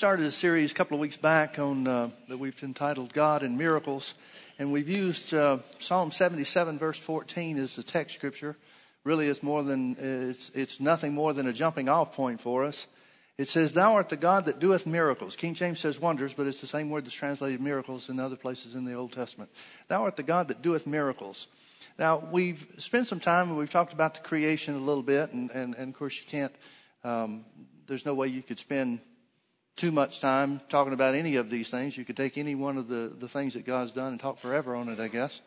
started a series a couple of weeks back on uh, that we've entitled God and Miracles, and we've used uh, Psalm 77, verse 14, as the text scripture. Really, it's more than it's it's nothing more than a jumping off point for us. It says, "Thou art the God that doeth miracles." King James says wonders, but it's the same word that's translated miracles in other places in the Old Testament. Thou art the God that doeth miracles. Now we've spent some time and we've talked about the creation a little bit, and and, and of course you can't. Um, there's no way you could spend too much time talking about any of these things. You could take any one of the, the things that God's done and talk forever on it, I guess.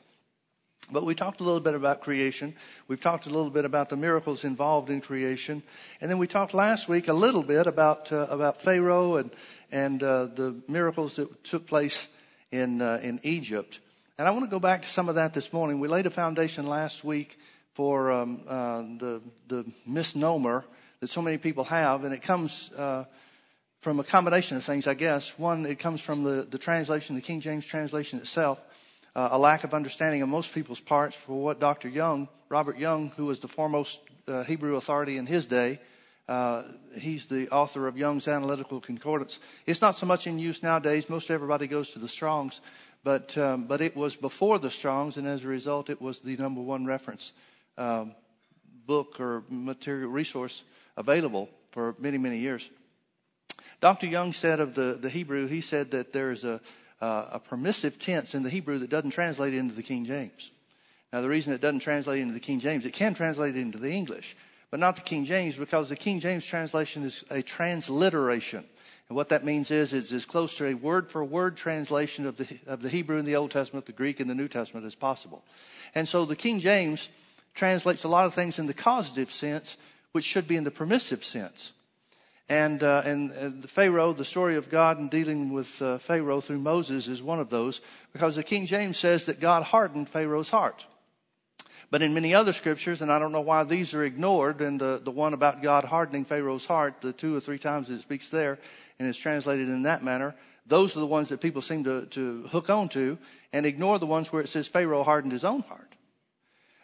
But we talked a little bit about creation. We've talked a little bit about the miracles involved in creation. And then we talked last week a little bit about, uh, about Pharaoh and, and uh, the miracles that took place in, uh, in Egypt. And I want to go back to some of that this morning. We laid a foundation last week for um, uh, the, the misnomer that so many people have, and it comes uh, from a combination of things, I guess. One, it comes from the, the translation, the King James translation itself, uh, a lack of understanding on most people's parts for what Dr. Young, Robert Young, who was the foremost uh, Hebrew authority in his day, uh, he's the author of Young's Analytical Concordance. It's not so much in use nowadays. Most everybody goes to the Strongs, but um, but it was before the Strongs, and as a result, it was the number one reference um, book or material resource available for many many years. Dr. Young said of the, the Hebrew, he said that there is a, uh, a permissive tense in the Hebrew that doesn't translate into the King James. Now, the reason it doesn't translate into the King James, it can translate into the English, but not the King James because the King James translation is a transliteration. And what that means is it's as close to a word for word translation of the, of the Hebrew in the Old Testament, the Greek in the New Testament as possible. And so the King James translates a lot of things in the causative sense, which should be in the permissive sense. And, uh, and, and Pharaoh, the story of God and dealing with uh, Pharaoh through Moses is one of those because the King James says that God hardened Pharaoh's heart. But in many other scriptures, and I don't know why these are ignored, and the, the one about God hardening Pharaoh's heart, the two or three times it speaks there and is translated in that manner, those are the ones that people seem to, to hook on to and ignore the ones where it says Pharaoh hardened his own heart.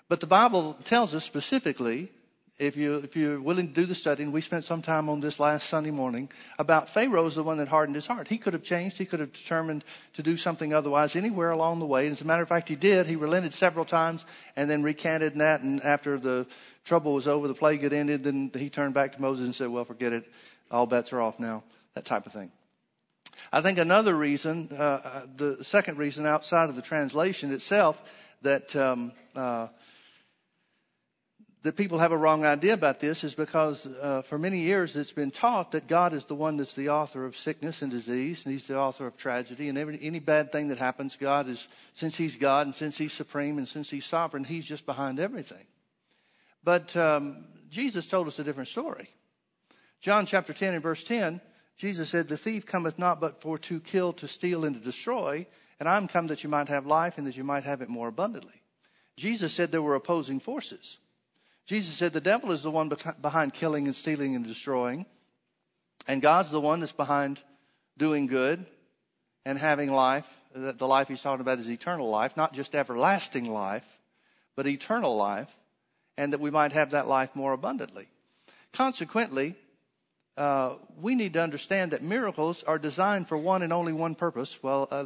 But the Bible tells us specifically if, you, if you're willing to do the study, and we spent some time on this last Sunday morning, about Pharaoh's the one that hardened his heart. He could have changed. He could have determined to do something otherwise anywhere along the way. And as a matter of fact, he did. He relented several times and then recanted in that. And after the trouble was over, the plague had ended, then he turned back to Moses and said, well, forget it. All bets are off now. That type of thing. I think another reason, uh, uh the second reason outside of the translation itself, that um, uh, that people have a wrong idea about this is because uh, for many years it's been taught that God is the one that's the author of sickness and disease, and He's the author of tragedy, and every, any bad thing that happens, God is, since He's God and since He's supreme and since He's sovereign, He's just behind everything. But um, Jesus told us a different story. John chapter 10 and verse 10, Jesus said, The thief cometh not but for to kill, to steal, and to destroy, and I'm come that you might have life and that you might have it more abundantly. Jesus said there were opposing forces. Jesus said the devil is the one behind killing and stealing and destroying, and God's the one that's behind doing good and having life. That the life he's talking about is eternal life, not just everlasting life, but eternal life, and that we might have that life more abundantly. Consequently, uh, we need to understand that miracles are designed for one and only one purpose. Well, uh,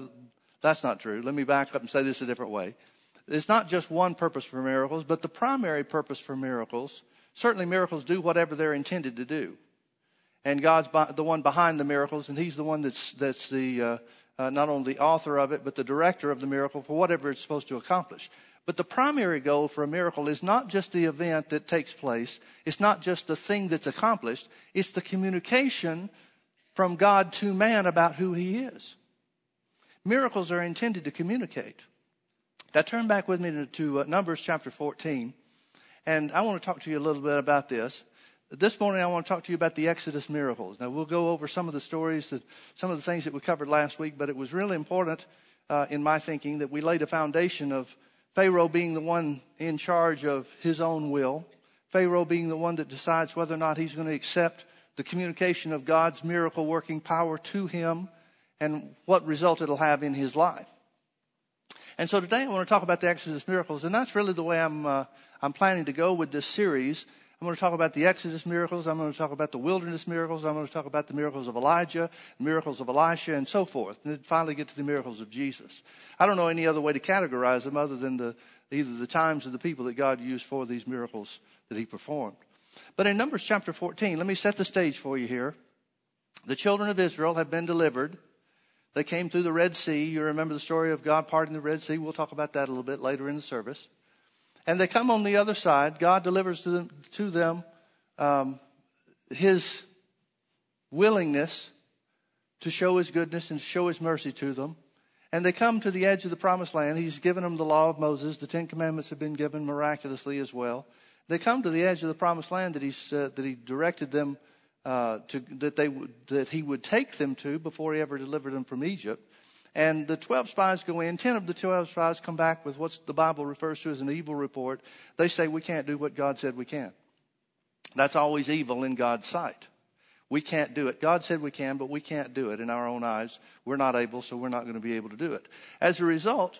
that's not true. Let me back up and say this a different way. It's not just one purpose for miracles, but the primary purpose for miracles. Certainly, miracles do whatever they're intended to do. And God's the one behind the miracles, and He's the one that's, that's the, uh, uh, not only the author of it, but the director of the miracle for whatever it's supposed to accomplish. But the primary goal for a miracle is not just the event that takes place. It's not just the thing that's accomplished. It's the communication from God to man about who he is. Miracles are intended to communicate. Now turn back with me to, to uh, Numbers chapter 14. And I want to talk to you a little bit about this. This morning, I want to talk to you about the Exodus miracles. Now, we'll go over some of the stories, that, some of the things that we covered last week, but it was really important uh, in my thinking that we laid a foundation of Pharaoh being the one in charge of his own will, Pharaoh being the one that decides whether or not he's going to accept the communication of God's miracle working power to him and what result it'll have in his life. And so today I want to talk about the Exodus miracles, and that's really the way I'm, uh, I'm planning to go with this series. I'm going to talk about the Exodus miracles. I'm going to talk about the wilderness miracles. I'm going to talk about the miracles of Elijah, miracles of Elisha, and so forth. And then finally get to the miracles of Jesus. I don't know any other way to categorize them other than the, either the times or the people that God used for these miracles that he performed. But in Numbers chapter 14, let me set the stage for you here. The children of Israel have been delivered. They came through the Red Sea. You remember the story of God parting the Red Sea. We'll talk about that a little bit later in the service. And they come on the other side. God delivers to them, to them um, his willingness to show his goodness and show his mercy to them. And they come to the edge of the promised land. He's given them the law of Moses. The Ten Commandments have been given miraculously as well. They come to the edge of the promised land that he, uh, that he directed them uh, to, that, they would, that he would take them to before he ever delivered them from Egypt. And the 12 spies go in. 10 of the 12 spies come back with what the Bible refers to as an evil report. They say, We can't do what God said we can. That's always evil in God's sight. We can't do it. God said we can, but we can't do it in our own eyes. We're not able, so we're not going to be able to do it. As a result,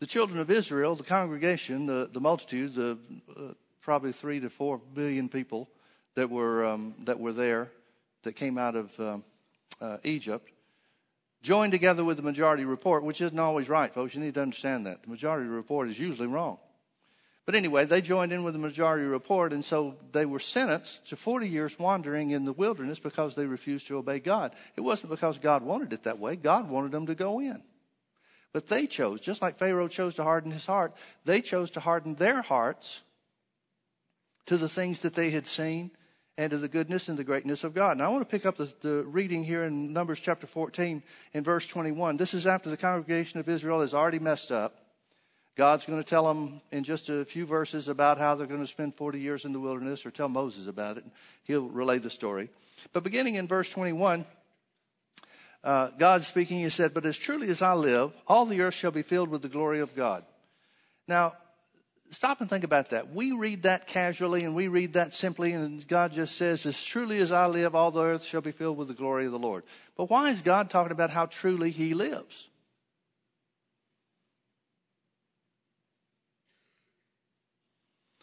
the children of Israel, the congregation, the, the multitude, the uh, probably three to four billion people that were, um, that were there that came out of um, uh, Egypt, joined together with the majority report, which isn't always right, folks. You need to understand that. The majority report is usually wrong. But anyway, they joined in with the majority report, and so they were sentenced to 40 years wandering in the wilderness because they refused to obey God. It wasn't because God wanted it that way, God wanted them to go in. But they chose, just like Pharaoh chose to harden his heart, they chose to harden their hearts to the things that they had seen and to the goodness and the greatness of God. Now, I want to pick up the, the, reading here in Numbers chapter 14 in verse 21. This is after the congregation of Israel has already messed up. God's going to tell them in just a few verses about how they're going to spend 40 years in the wilderness, or tell Moses about it. He'll relay the story. But beginning in verse 21, uh, God speaking, He said, But as truly as I live, all the earth shall be filled with the glory of God. Now, stop and think about that. We read that casually and we read that simply, and God just says, As truly as I live, all the earth shall be filled with the glory of the Lord. But why is God talking about how truly He lives?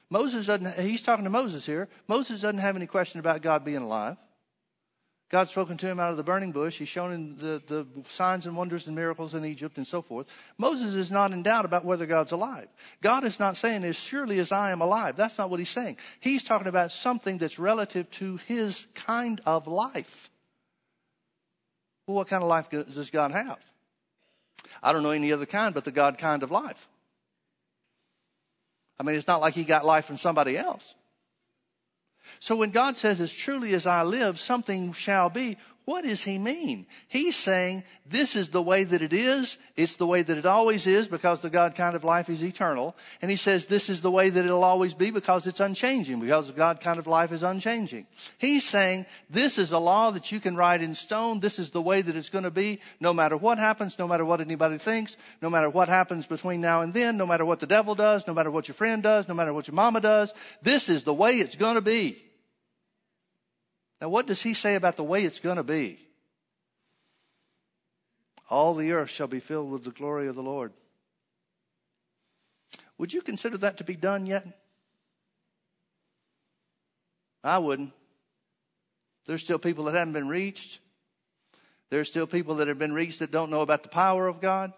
Moses doesn't, he's talking to Moses here. Moses doesn't have any question about God being alive. God's spoken to him out of the burning bush. He's shown him the, the signs and wonders and miracles in Egypt and so forth. Moses is not in doubt about whether God's alive. God is not saying, as surely as I am alive. That's not what he's saying. He's talking about something that's relative to his kind of life. Well, what kind of life does God have? I don't know any other kind but the God kind of life. I mean, it's not like he got life from somebody else. So when God says, as truly as I live, something shall be, what does he mean? He's saying this is the way that it is. It's the way that it always is because the God kind of life is eternal. And he says this is the way that it'll always be because it's unchanging because the God kind of life is unchanging. He's saying this is a law that you can write in stone. This is the way that it's going to be no matter what happens, no matter what anybody thinks, no matter what happens between now and then, no matter what the devil does, no matter what your friend does, no matter what your mama does. This is the way it's going to be. Now, what does he say about the way it's going to be? All the earth shall be filled with the glory of the Lord. Would you consider that to be done yet? I wouldn't. There's still people that haven't been reached. There's still people that have been reached that don't know about the power of God.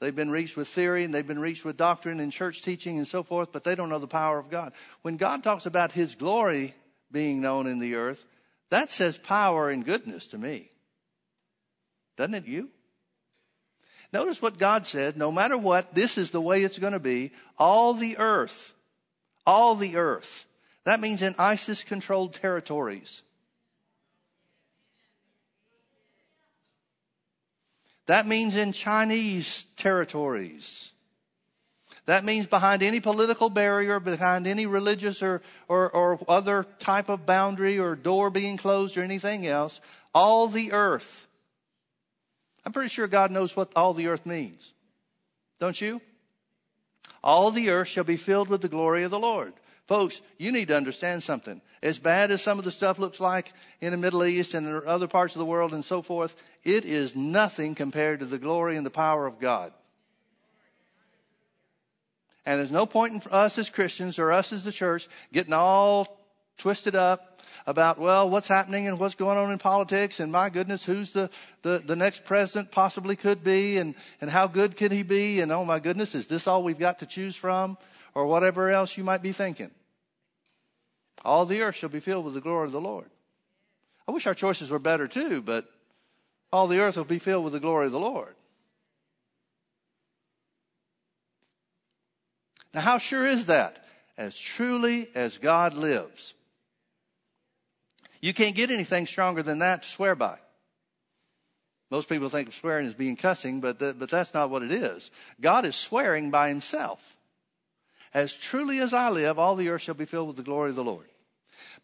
They've been reached with theory and they've been reached with doctrine and church teaching and so forth, but they don't know the power of God. When God talks about His glory, being known in the earth, that says power and goodness to me. Doesn't it you? Notice what God said no matter what, this is the way it's going to be. All the earth, all the earth. That means in ISIS controlled territories. That means in Chinese territories. That means behind any political barrier, behind any religious or, or, or other type of boundary or door being closed or anything else, all the earth. I'm pretty sure God knows what all the earth means. Don't you? All the earth shall be filled with the glory of the Lord. Folks, you need to understand something. As bad as some of the stuff looks like in the Middle East and other parts of the world and so forth, it is nothing compared to the glory and the power of God. And there's no point in us as Christians or us as the church getting all twisted up about, well, what's happening and what's going on in politics and my goodness, who's the, the, the next president possibly could be and, and how good could he be? And oh my goodness, is this all we've got to choose from? Or whatever else you might be thinking. All the earth shall be filled with the glory of the Lord. I wish our choices were better too, but all the earth will be filled with the glory of the Lord. Now, how sure is that? As truly as God lives. You can't get anything stronger than that to swear by. Most people think of swearing as being cussing, but, but that's not what it is. God is swearing by himself. As truly as I live, all the earth shall be filled with the glory of the Lord.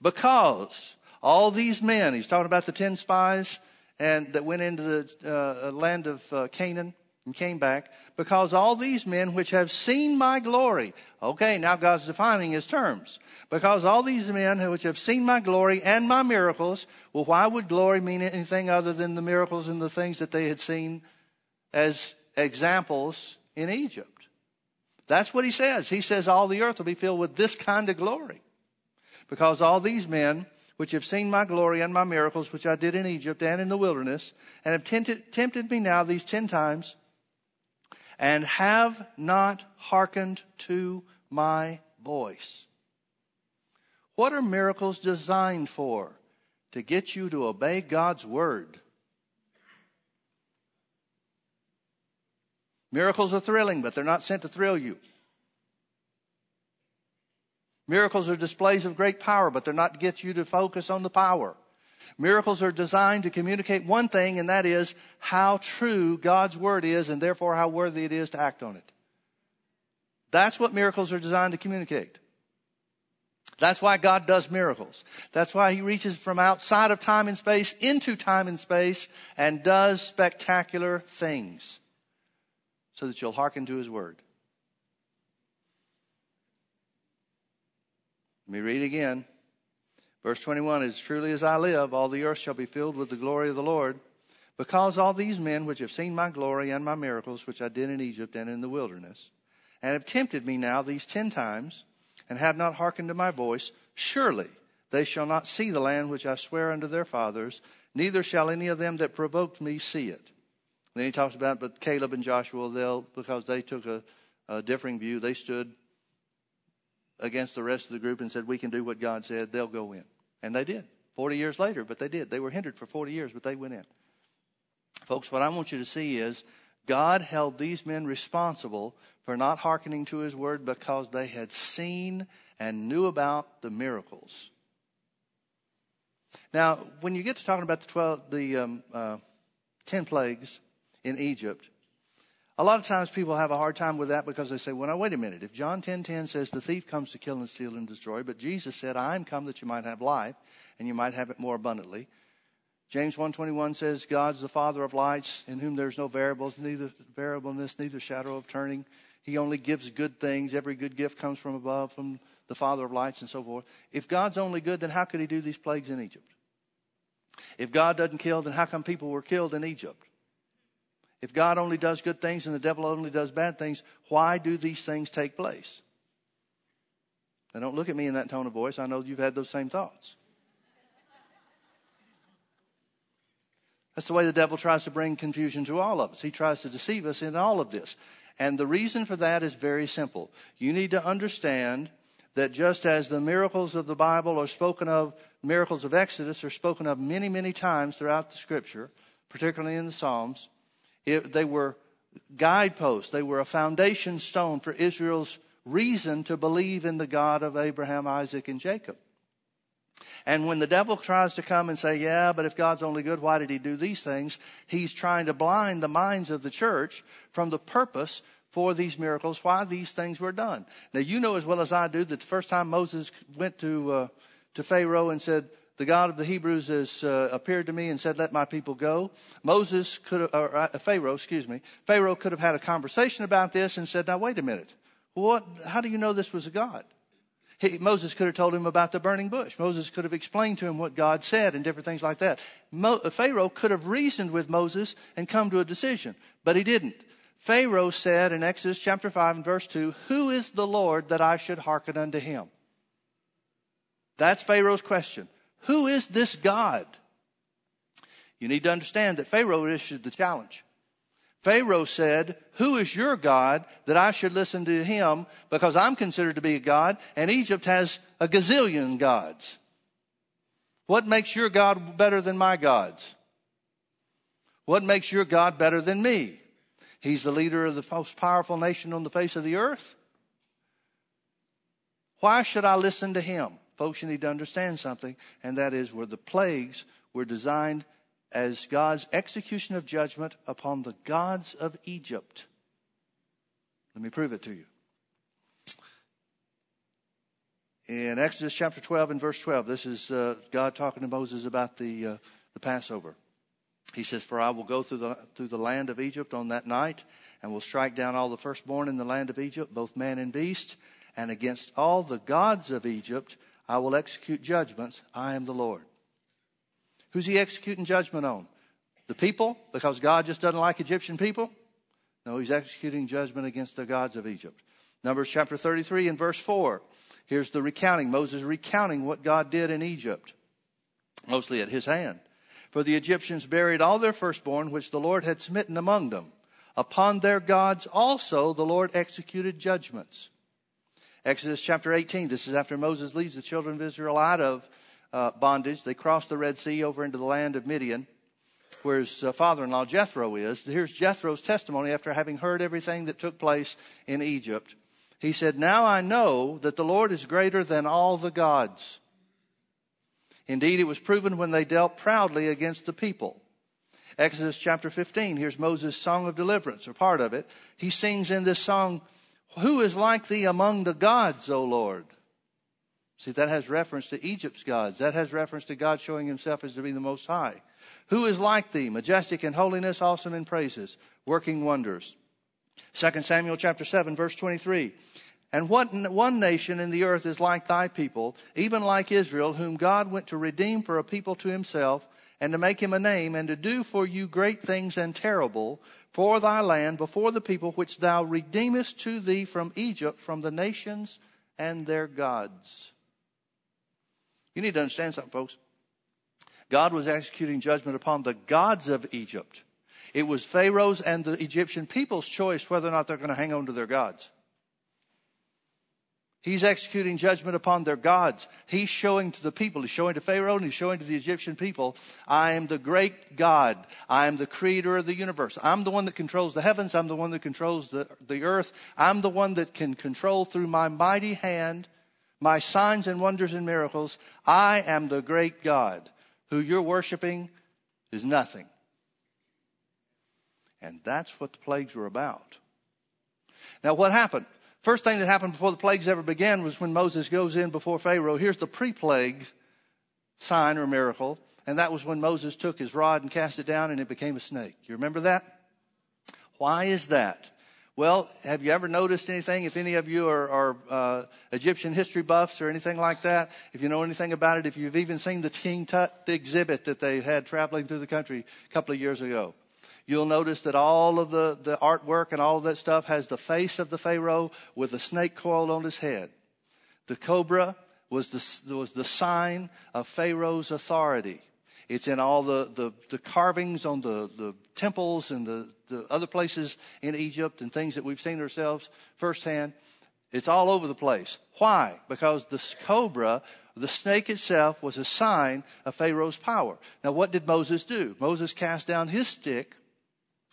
Because all these men, he's talking about the ten spies and that went into the uh, land of uh, Canaan and came back, because all these men which have seen my glory. Okay, now God's defining his terms. Because all these men which have seen my glory and my miracles, well, why would glory mean anything other than the miracles and the things that they had seen as examples in Egypt? That's what he says. He says all the earth will be filled with this kind of glory. Because all these men which have seen my glory and my miracles, which I did in Egypt and in the wilderness, and have tempted, tempted me now these ten times, and have not hearkened to my voice. What are miracles designed for? To get you to obey God's word. Miracles are thrilling, but they're not sent to thrill you. Miracles are displays of great power, but they're not to get you to focus on the power. Miracles are designed to communicate one thing, and that is how true God's word is, and therefore how worthy it is to act on it. That's what miracles are designed to communicate. That's why God does miracles. That's why He reaches from outside of time and space into time and space and does spectacular things so that you'll hearken to His word. Let me read again. Verse 21 As truly as I live, all the earth shall be filled with the glory of the Lord. Because all these men which have seen my glory and my miracles, which I did in Egypt and in the wilderness, and have tempted me now these ten times, and have not hearkened to my voice, surely they shall not see the land which I swear unto their fathers, neither shall any of them that provoked me see it. then he talks about, but Caleb and Joshua, they'll, because they took a, a differing view, they stood against the rest of the group and said, We can do what God said, they'll go in. And they did. 40 years later, but they did. They were hindered for 40 years, but they went in. Folks, what I want you to see is God held these men responsible for not hearkening to his word because they had seen and knew about the miracles. Now, when you get to talking about the 12, the um, uh, 10 plagues in Egypt, a lot of times people have a hard time with that because they say, well, now, wait a minute. If John 10 10 says the thief comes to kill and steal and destroy, but Jesus said, I am come that you might have life and you might have it more abundantly. James 1.21 says, God's the Father of lights, in whom there's no variables, neither variableness, neither shadow of turning. He only gives good things. Every good gift comes from above, from the Father of lights and so forth. If God's only good, then how could he do these plagues in Egypt? If God doesn't kill, then how come people were killed in Egypt? If God only does good things and the devil only does bad things, why do these things take place? Now, don't look at me in that tone of voice. I know you've had those same thoughts. That's the way the devil tries to bring confusion to all of us. He tries to deceive us in all of this. And the reason for that is very simple. You need to understand that just as the miracles of the Bible are spoken of, miracles of Exodus are spoken of many, many times throughout the scripture, particularly in the Psalms, it, they were guideposts. They were a foundation stone for Israel's reason to believe in the God of Abraham, Isaac, and Jacob. And when the devil tries to come and say, yeah, but if God's only good, why did he do these things? He's trying to blind the minds of the church from the purpose for these miracles, why these things were done. Now, you know as well as I do that the first time Moses went to, uh, to Pharaoh and said, the God of the Hebrews has uh, appeared to me and said, let my people go. Moses could have, or uh, Pharaoh, excuse me, Pharaoh could have had a conversation about this and said, now wait a minute. What, how do you know this was a God? He, Moses could have told him about the burning bush. Moses could have explained to him what God said and different things like that. Mo, Pharaoh could have reasoned with Moses and come to a decision, but he didn't. Pharaoh said in Exodus chapter 5 and verse 2, Who is the Lord that I should hearken unto him? That's Pharaoh's question. Who is this God? You need to understand that Pharaoh issued the challenge. Pharaoh said, Who is your God that I should listen to him because I'm considered to be a God and Egypt has a gazillion gods? What makes your God better than my gods? What makes your God better than me? He's the leader of the most powerful nation on the face of the earth. Why should I listen to him? Folks, you need to understand something, and that is where the plagues were designed as God's execution of judgment upon the gods of Egypt. Let me prove it to you. In Exodus chapter 12 and verse 12, this is uh, God talking to Moses about the, uh, the Passover. He says, For I will go through the, through the land of Egypt on that night, and will strike down all the firstborn in the land of Egypt, both man and beast, and against all the gods of Egypt I will execute judgments. I am the Lord. Who's he executing judgment on? The people, because God just doesn't like Egyptian people? No, he's executing judgment against the gods of Egypt. Numbers chapter 33 and verse 4. Here's the recounting. Moses recounting what God did in Egypt, mostly at his hand. For the Egyptians buried all their firstborn, which the Lord had smitten among them. Upon their gods also the Lord executed judgments. Exodus chapter 18. This is after Moses leads the children of Israel out of uh, bondage. They cross the Red Sea over into the land of Midian, where his uh, father in law Jethro is. Here's Jethro's testimony after having heard everything that took place in Egypt. He said, Now I know that the Lord is greater than all the gods. Indeed, it was proven when they dealt proudly against the people. Exodus chapter 15, here's Moses' song of deliverance, or part of it. He sings in this song, Who is like thee among the gods, O Lord? See, that has reference to Egypt's gods. That has reference to God showing himself as to be the Most High. Who is like thee, majestic in holiness, awesome in praises, working wonders? 2 Samuel chapter 7, verse 23. And what one nation in the earth is like thy people, even like Israel, whom God went to redeem for a people to himself, and to make him a name, and to do for you great things and terrible for thy land before the people which thou redeemest to thee from Egypt, from the nations and their gods. You need to understand something, folks. God was executing judgment upon the gods of Egypt. It was Pharaoh's and the Egyptian people's choice whether or not they're going to hang on to their gods. He's executing judgment upon their gods. He's showing to the people, he's showing to Pharaoh and he's showing to the Egyptian people, I am the great God. I am the creator of the universe. I'm the one that controls the heavens. I'm the one that controls the, the earth. I'm the one that can control through my mighty hand my signs and wonders and miracles. I am the great God. Who you're worshiping is nothing. And that's what the plagues were about. Now, what happened? First thing that happened before the plagues ever began was when Moses goes in before Pharaoh. Here's the pre plague sign or miracle. And that was when Moses took his rod and cast it down and it became a snake. You remember that? Why is that? Well, have you ever noticed anything? If any of you are, are uh, Egyptian history buffs or anything like that, if you know anything about it, if you've even seen the King Tut exhibit that they had traveling through the country a couple of years ago, you'll notice that all of the, the artwork and all of that stuff has the face of the Pharaoh with a snake coiled on his head. The cobra was the, was the sign of Pharaoh's authority. It's in all the, the, the carvings on the, the temples and the, the other places in Egypt and things that we've seen ourselves firsthand. It's all over the place. Why? Because the cobra, the snake itself, was a sign of Pharaoh's power. Now, what did Moses do? Moses cast down his stick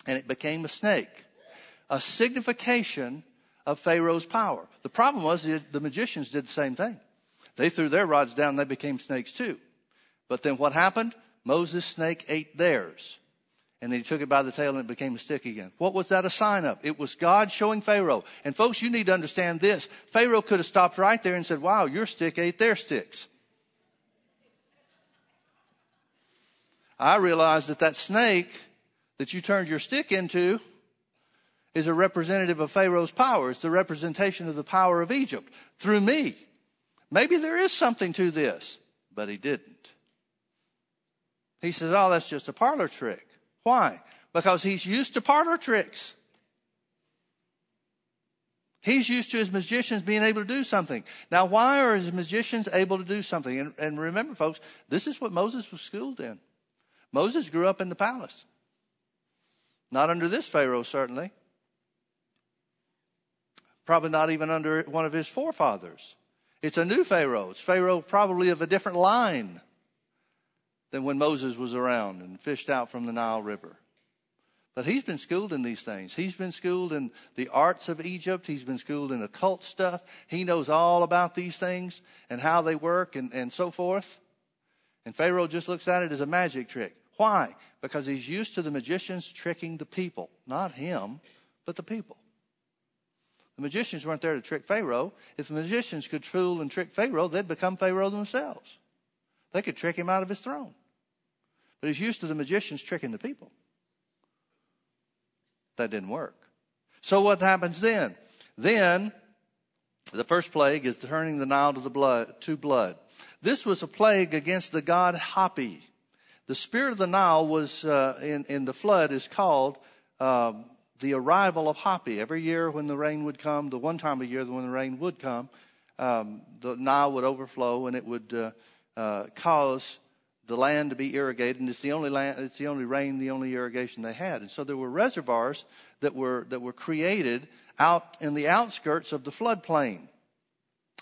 and it became a snake, a signification of Pharaoh's power. The problem was the magicians did the same thing. They threw their rods down and they became snakes too. But then what happened? Moses' snake ate theirs. And then he took it by the tail and it became a stick again. What was that a sign of? It was God showing Pharaoh. And folks, you need to understand this. Pharaoh could have stopped right there and said, wow, your stick ate their sticks. I realized that that snake that you turned your stick into is a representative of Pharaoh's power. It's the representation of the power of Egypt through me. Maybe there is something to this, but he didn't. He says, Oh, that's just a parlor trick. Why? Because he's used to parlor tricks. He's used to his magicians being able to do something. Now, why are his magicians able to do something? And, and remember, folks, this is what Moses was schooled in. Moses grew up in the palace. Not under this Pharaoh, certainly. Probably not even under one of his forefathers. It's a new Pharaoh. It's Pharaoh probably of a different line than when Moses was around and fished out from the Nile River. But he's been schooled in these things. He's been schooled in the arts of Egypt. He's been schooled in occult stuff. He knows all about these things and how they work and, and so forth. And Pharaoh just looks at it as a magic trick. Why? Because he's used to the magicians tricking the people. Not him, but the people. The magicians weren't there to trick Pharaoh. If the magicians could fool and trick Pharaoh, they'd become Pharaoh themselves. They could trick him out of his throne. But he's used to the magicians tricking the people. That didn't work. So what happens then? Then the first plague is turning the Nile to the blood to blood. This was a plague against the god Hapi. The spirit of the Nile was uh, in in the flood is called um, the arrival of Hapi. Every year when the rain would come, the one time a year when the rain would come, um, the Nile would overflow and it would uh, uh, cause the land to be irrigated, and it's the only land, it's the only rain, the only irrigation they had. And so there were reservoirs that were that were created out in the outskirts of the floodplain.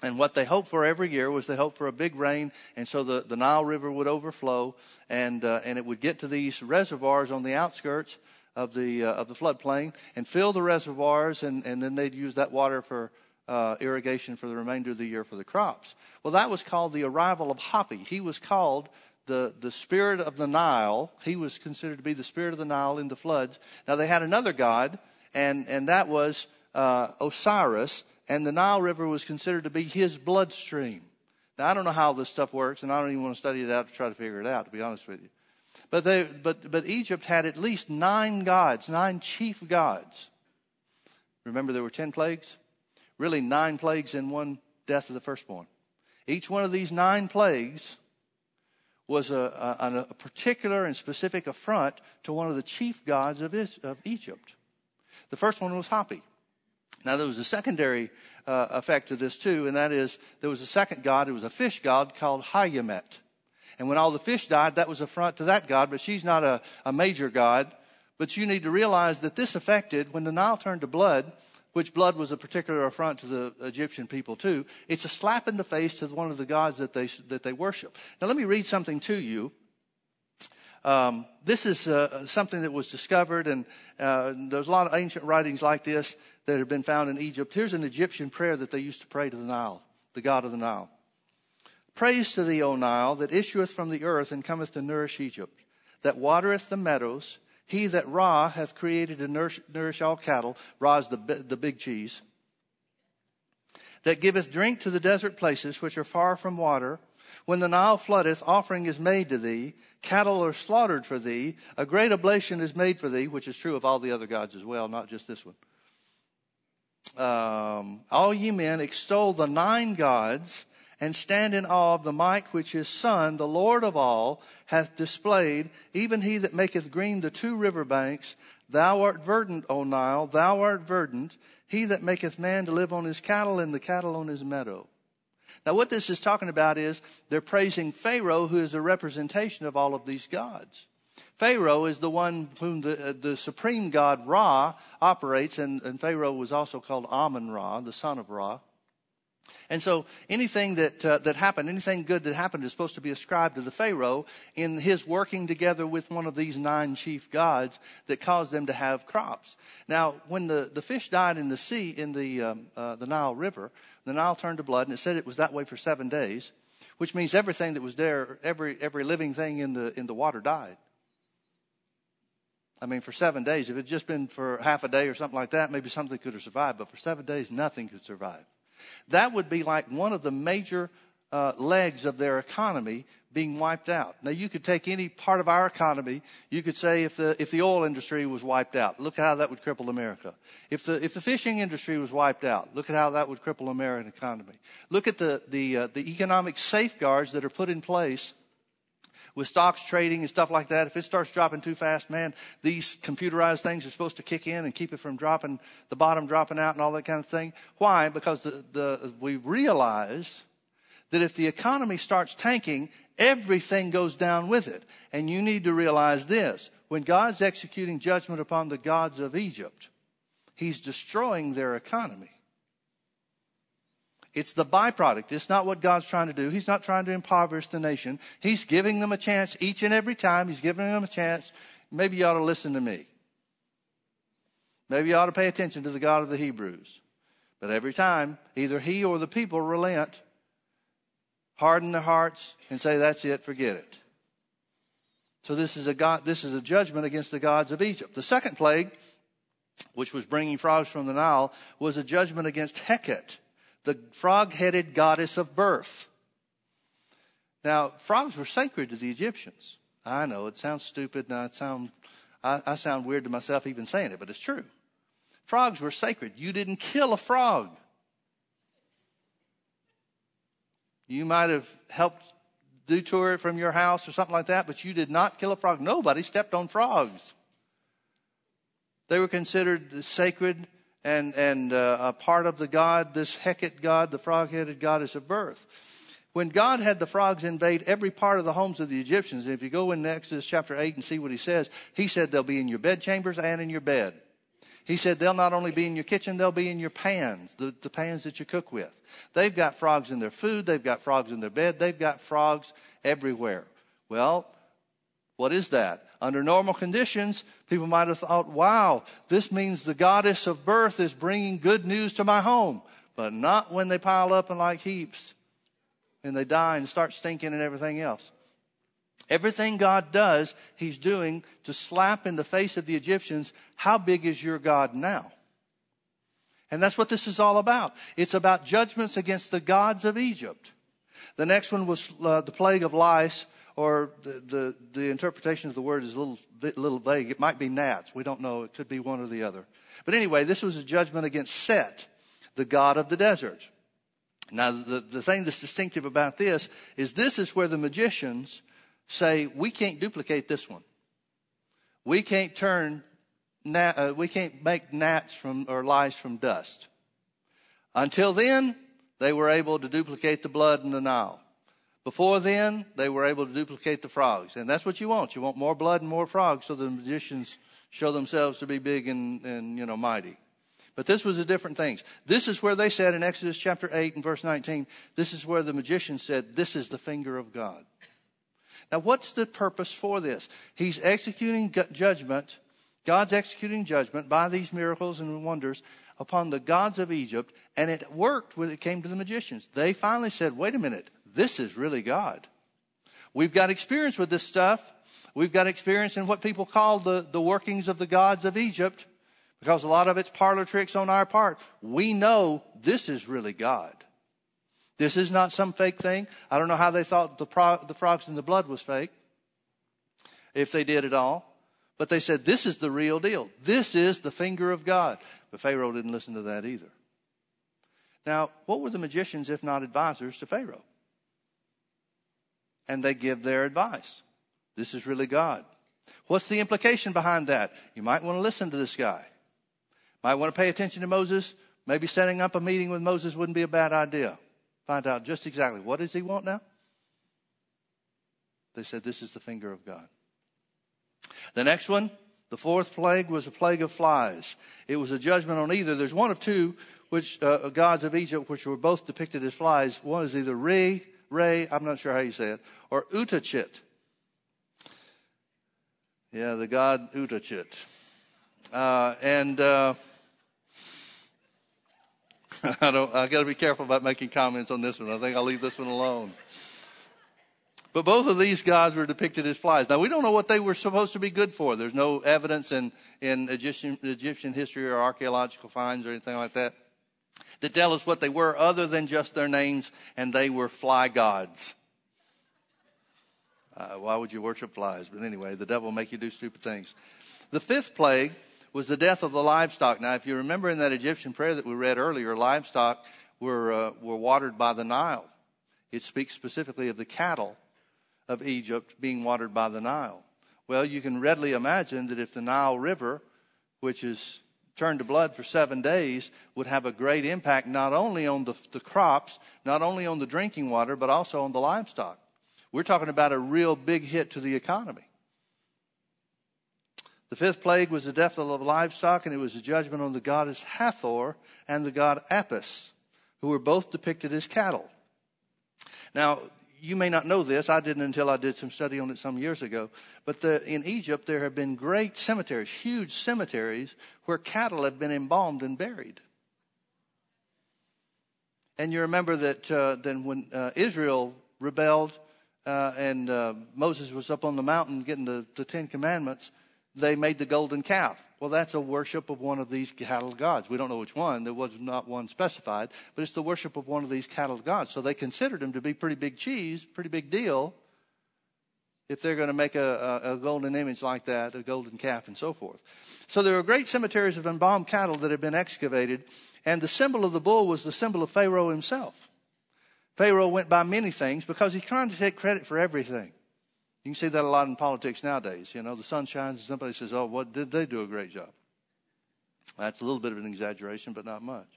And what they hoped for every year was they hoped for a big rain, and so the, the Nile River would overflow, and uh, and it would get to these reservoirs on the outskirts of the uh, of the floodplain and fill the reservoirs, and and then they'd use that water for uh, irrigation for the remainder of the year for the crops. Well, that was called the arrival of Hapi. He was called the, the spirit of the Nile. He was considered to be the spirit of the Nile in the floods. Now they had another god, and, and that was uh, Osiris, and the Nile River was considered to be his bloodstream. Now I don't know how this stuff works, and I don't even want to study it out to try to figure it out, to be honest with you. But, they, but, but Egypt had at least nine gods, nine chief gods. Remember, there were ten plagues? Really, nine plagues and one death of the firstborn. Each one of these nine plagues was a, a, a, particular and specific affront to one of the chief gods of, of Egypt. The first one was Hapi. Now, there was a secondary uh, effect to this too, and that is there was a second god, it was a fish god called Hayamet. And when all the fish died, that was a affront to that god, but she's not a, a major god. But you need to realize that this affected, when the Nile turned to blood, which blood was a particular affront to the Egyptian people too. It's a slap in the face to one of the gods that they, that they worship. Now let me read something to you. Um, this is uh, something that was discovered, and uh, there's a lot of ancient writings like this that have been found in Egypt. Here's an Egyptian prayer that they used to pray to the Nile, the god of the Nile. Praise to thee, O Nile, that issueth from the earth and cometh to nourish Egypt, that watereth the meadows, he that Ra hath created to nourish, nourish all cattle, Ra is the, the big cheese, that giveth drink to the desert places which are far from water. When the Nile floodeth, offering is made to thee, cattle are slaughtered for thee, a great oblation is made for thee, which is true of all the other gods as well, not just this one. Um, all ye men extol the nine gods and stand in awe of the might which his son, the Lord of all, hath displayed, even he that maketh green the two river banks. Thou art verdant, O Nile, thou art verdant, he that maketh man to live on his cattle and the cattle on his meadow. Now what this is talking about is they're praising Pharaoh, who is a representation of all of these gods. Pharaoh is the one whom the, uh, the supreme god Ra operates, and, and Pharaoh was also called Amun Ra, the son of Ra. And so anything that, uh, that happened, anything good that happened is supposed to be ascribed to the Pharaoh in his working together with one of these nine chief gods that caused them to have crops. Now, when the, the fish died in the sea, in the, um, uh, the Nile River, the Nile turned to blood and it said it was that way for seven days, which means everything that was there, every, every living thing in the, in the water died. I mean, for seven days, if it had just been for half a day or something like that, maybe something could have survived, but for seven days, nothing could survive. That would be like one of the major uh, legs of their economy being wiped out. Now you could take any part of our economy. You could say if the if the oil industry was wiped out, look at how that would cripple America. If the if the fishing industry was wiped out, look at how that would cripple American economy. Look at the the uh, the economic safeguards that are put in place with stocks trading and stuff like that, if it starts dropping too fast, man, these computerized things are supposed to kick in and keep it from dropping, the bottom dropping out and all that kind of thing. Why? Because the, the, we realize that if the economy starts tanking, everything goes down with it. And you need to realize this. When God's executing judgment upon the gods of Egypt, He's destroying their economy. It's the byproduct. It's not what God's trying to do. He's not trying to impoverish the nation. He's giving them a chance each and every time. He's giving them a chance. Maybe you ought to listen to me. Maybe you ought to pay attention to the God of the Hebrews. But every time, either he or the people relent, harden their hearts, and say, That's it, forget it. So this is a God, this is a judgment against the gods of Egypt. The second plague, which was bringing frogs from the Nile, was a judgment against Heket the frog headed goddess of birth. Now, frogs were sacred to the Egyptians. I know it sounds stupid and I sound, I, I sound weird to myself even saying it, but it's true. Frogs were sacred. You didn't kill a frog. You might have helped detour it from your house or something like that, but you did not kill a frog. Nobody stepped on frogs. They were considered sacred and, and uh, a part of the god, this Heket god, the frog headed goddess of birth. When God had the frogs invade every part of the homes of the Egyptians, and if you go in Exodus chapter 8 and see what he says, he said they'll be in your bedchambers and in your bed. He said they'll not only be in your kitchen, they'll be in your pans, the, the pans that you cook with. They've got frogs in their food, they've got frogs in their bed, they've got frogs everywhere. Well, what is that? Under normal conditions, people might have thought, wow, this means the goddess of birth is bringing good news to my home. But not when they pile up in like heaps and they die and start stinking and everything else. Everything God does, He's doing to slap in the face of the Egyptians, how big is your God now? And that's what this is all about. It's about judgments against the gods of Egypt. The next one was uh, the plague of lice or the, the, the, interpretation of the word is a little, little vague. It might be gnats. We don't know. It could be one or the other. But anyway, this was a judgment against Set, the god of the desert. Now, the, the thing that's distinctive about this is this is where the magicians say, we can't duplicate this one. We can't turn, uh, we can't make gnats from, or lice from dust. Until then, they were able to duplicate the blood in the Nile. Before then, they were able to duplicate the frogs. And that's what you want. You want more blood and more frogs so the magicians show themselves to be big and, and you know, mighty. But this was a different thing. This is where they said in Exodus chapter 8 and verse 19, this is where the magician said, this is the finger of God. Now, what's the purpose for this? He's executing judgment. God's executing judgment by these miracles and wonders upon the gods of Egypt, and it worked when it came to the magicians. They finally said, wait a minute, this is really God. We've got experience with this stuff. We've got experience in what people call the, the workings of the gods of Egypt because a lot of it's parlor tricks on our part. We know this is really God. This is not some fake thing. I don't know how they thought the, pro- the frogs in the blood was fake, if they did at all. But they said, this is the real deal. This is the finger of God. But Pharaoh didn't listen to that either. Now, what were the magicians if not advisors to Pharaoh? and they give their advice. This is really God. What's the implication behind that? You might want to listen to this guy. Might want to pay attention to Moses. Maybe setting up a meeting with Moses wouldn't be a bad idea. Find out just exactly what does he want now? They said this is the finger of God. The next one, the fourth plague was a plague of flies. It was a judgment on either. There's one of two which uh, gods of Egypt which were both depicted as flies. One is either Re Ray, I'm not sure how you say it, or Utachit. Yeah, the god Utachit. Uh, and uh, I don't. I got to be careful about making comments on this one. I think I'll leave this one alone. But both of these gods were depicted as flies. Now we don't know what they were supposed to be good for. There's no evidence in in Egyptian Egyptian history or archaeological finds or anything like that to tell us what they were other than just their names, and they were fly gods. Uh, why would you worship flies? But anyway, the devil will make you do stupid things. The fifth plague was the death of the livestock. Now, if you remember in that Egyptian prayer that we read earlier, livestock were, uh, were watered by the Nile. It speaks specifically of the cattle of Egypt being watered by the Nile. Well, you can readily imagine that if the Nile River, which is turned to blood for seven days, would have a great impact not only on the, the crops, not only on the drinking water, but also on the livestock. We're talking about a real big hit to the economy. The fifth plague was the death of the livestock, and it was a judgment on the goddess Hathor and the god Apis, who were both depicted as cattle. Now, you may not know this. I didn't until I did some study on it some years ago. But the, in Egypt, there have been great cemeteries, huge cemeteries, where cattle have been embalmed and buried. And you remember that uh, then when uh, Israel rebelled uh, and uh, Moses was up on the mountain getting the, the Ten Commandments, they made the golden calf. Well, that's a worship of one of these cattle gods. We don't know which one. There was not one specified, but it's the worship of one of these cattle gods. So they considered him to be pretty big cheese, pretty big deal, if they're going to make a, a, a, golden image like that, a golden calf, and so forth. So there are great cemeteries of embalmed cattle that have been excavated, and the symbol of the bull was the symbol of Pharaoh himself. Pharaoh went by many things because he's trying to take credit for everything. You can see that a lot in politics nowadays. You know, the sun shines and somebody says, oh, what did they do a great job? That's a little bit of an exaggeration, but not much.